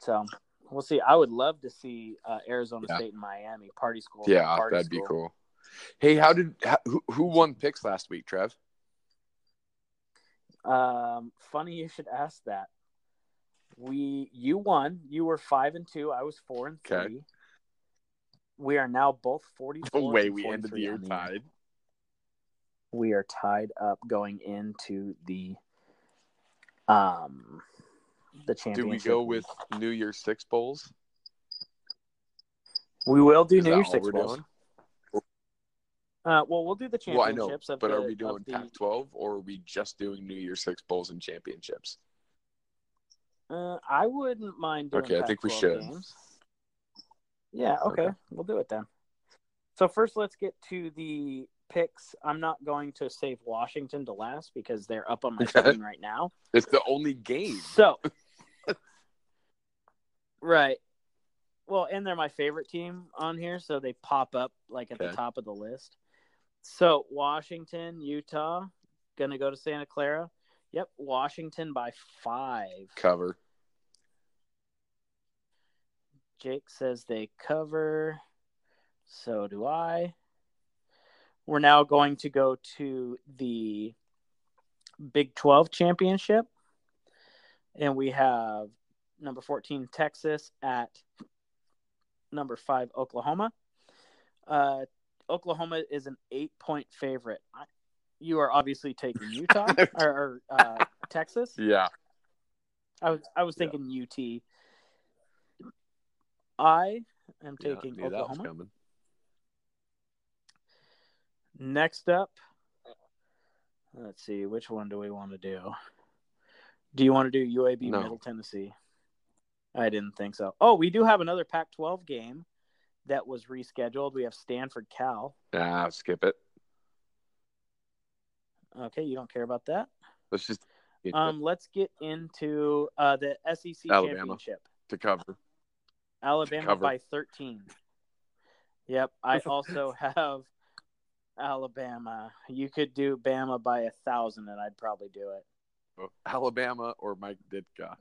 So we'll see. I would love to see uh, Arizona Yeah. State and Miami party school. Yeah, party that'd be cool. Hey, how did how, who, who won picks last week, Trev? Um, funny you should ask that. We you won. You were five and two. I was four and three. Okay. We are now both forty No way we ended the year tied. We are tied up going into the um the championship. Do we go with New Year's Six bowls? We will do Is New Year's Six Bowls. doing? Uh, well, we'll do the Well, I know, championships but the, are we doing the- Pac-12 or are we just doing New Year's Six bowls and championships? Uh, I wouldn't mind doing Okay, I think we should. Games. Yeah, okay, Okay. we'll do it then. So first, let's get to the picks. I'm not going to save Washington to last because they're up on my Okay. screen right now. It's the only game. So, right. Well, and they're my favorite team on here, so they pop up like at the top of the list. So Washington, Utah, gonna go to Santa Clara. Yep, Washington by five. Cover. Jake says they cover. So do I. We're now going to go to the Big 12 championship. And we have number 14, Texas, at number five, Oklahoma. Uh, Oklahoma is an eight point favorite. I- You are obviously taking Utah or, or uh, Texas. Yeah. I was I was Yeah. thinking UT. I am taking that Oklahoma. Next up, let's see which one do we want to do. Do you want to do UAB No. Middle Tennessee? I didn't think so. Oh, we do have another Pac-12 game that was rescheduled. We have Stanford Cal. Nah, skip it. Okay, you don't care about that. Let's just Um, let's get into uh, the SEC Alabama. championship. to cover. Alabama cover. by 13. Yep, I also have Alabama. You could do Bama by a thousand, and I'd probably do it. Oh, Alabama or Mike Ditka.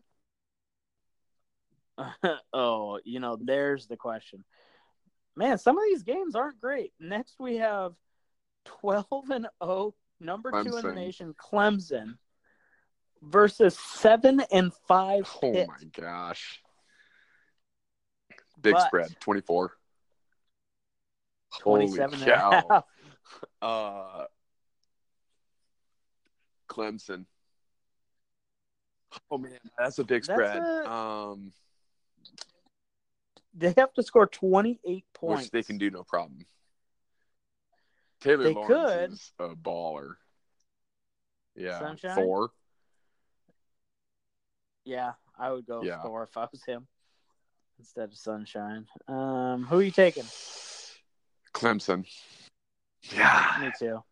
oh, you know, there's the question. Man, some of these games aren't great. Next, we have 12 and 0, number two in the nation, Clemson, versus 7 and 5 Oh my gosh. Big But- spread, 24. Holy 27 and a cow. Uh, Clemson. Oh man, that's a big That's spread. a- Um, They have to score 28 points. which they can do no problem. Taylor They Lawrence could. is a baller. Yeah, Sunshine? Thor. Yeah, I would go Yeah. Thor if I was him instead of Sunshine. Um, who are you taking? Clemson. Yeah, Me too.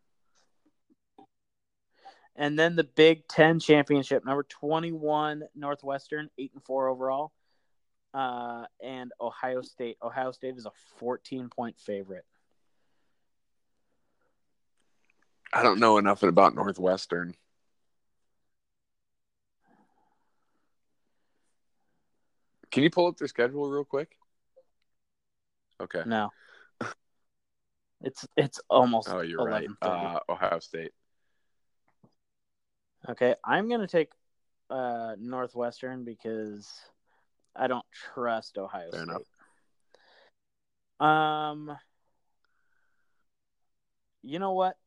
And then the Big Ten championship, number twenty-one Northwestern, eight and four overall, uh, and Ohio State. Ohio State is a fourteen-point favorite. I don't know enough about Northwestern. Can you pull up their schedule real quick? Okay. No, it's it's almost. Oh, you're right. Uh, Ohio State. Okay, I'm gonna take uh, Northwestern because I don't trust Ohio Fair State. enough. Um, you know what?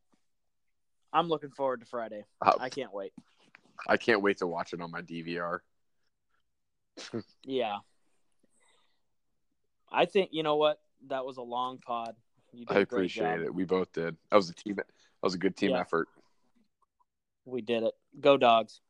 I'm looking forward to Friday. Uh, I can't wait. I can't wait to watch it on my DVR. Yeah, I think you know what? That was a long pod. I appreciate it. We both did. That was a team. That was a good team Yeah. effort. We did it. Go dogs.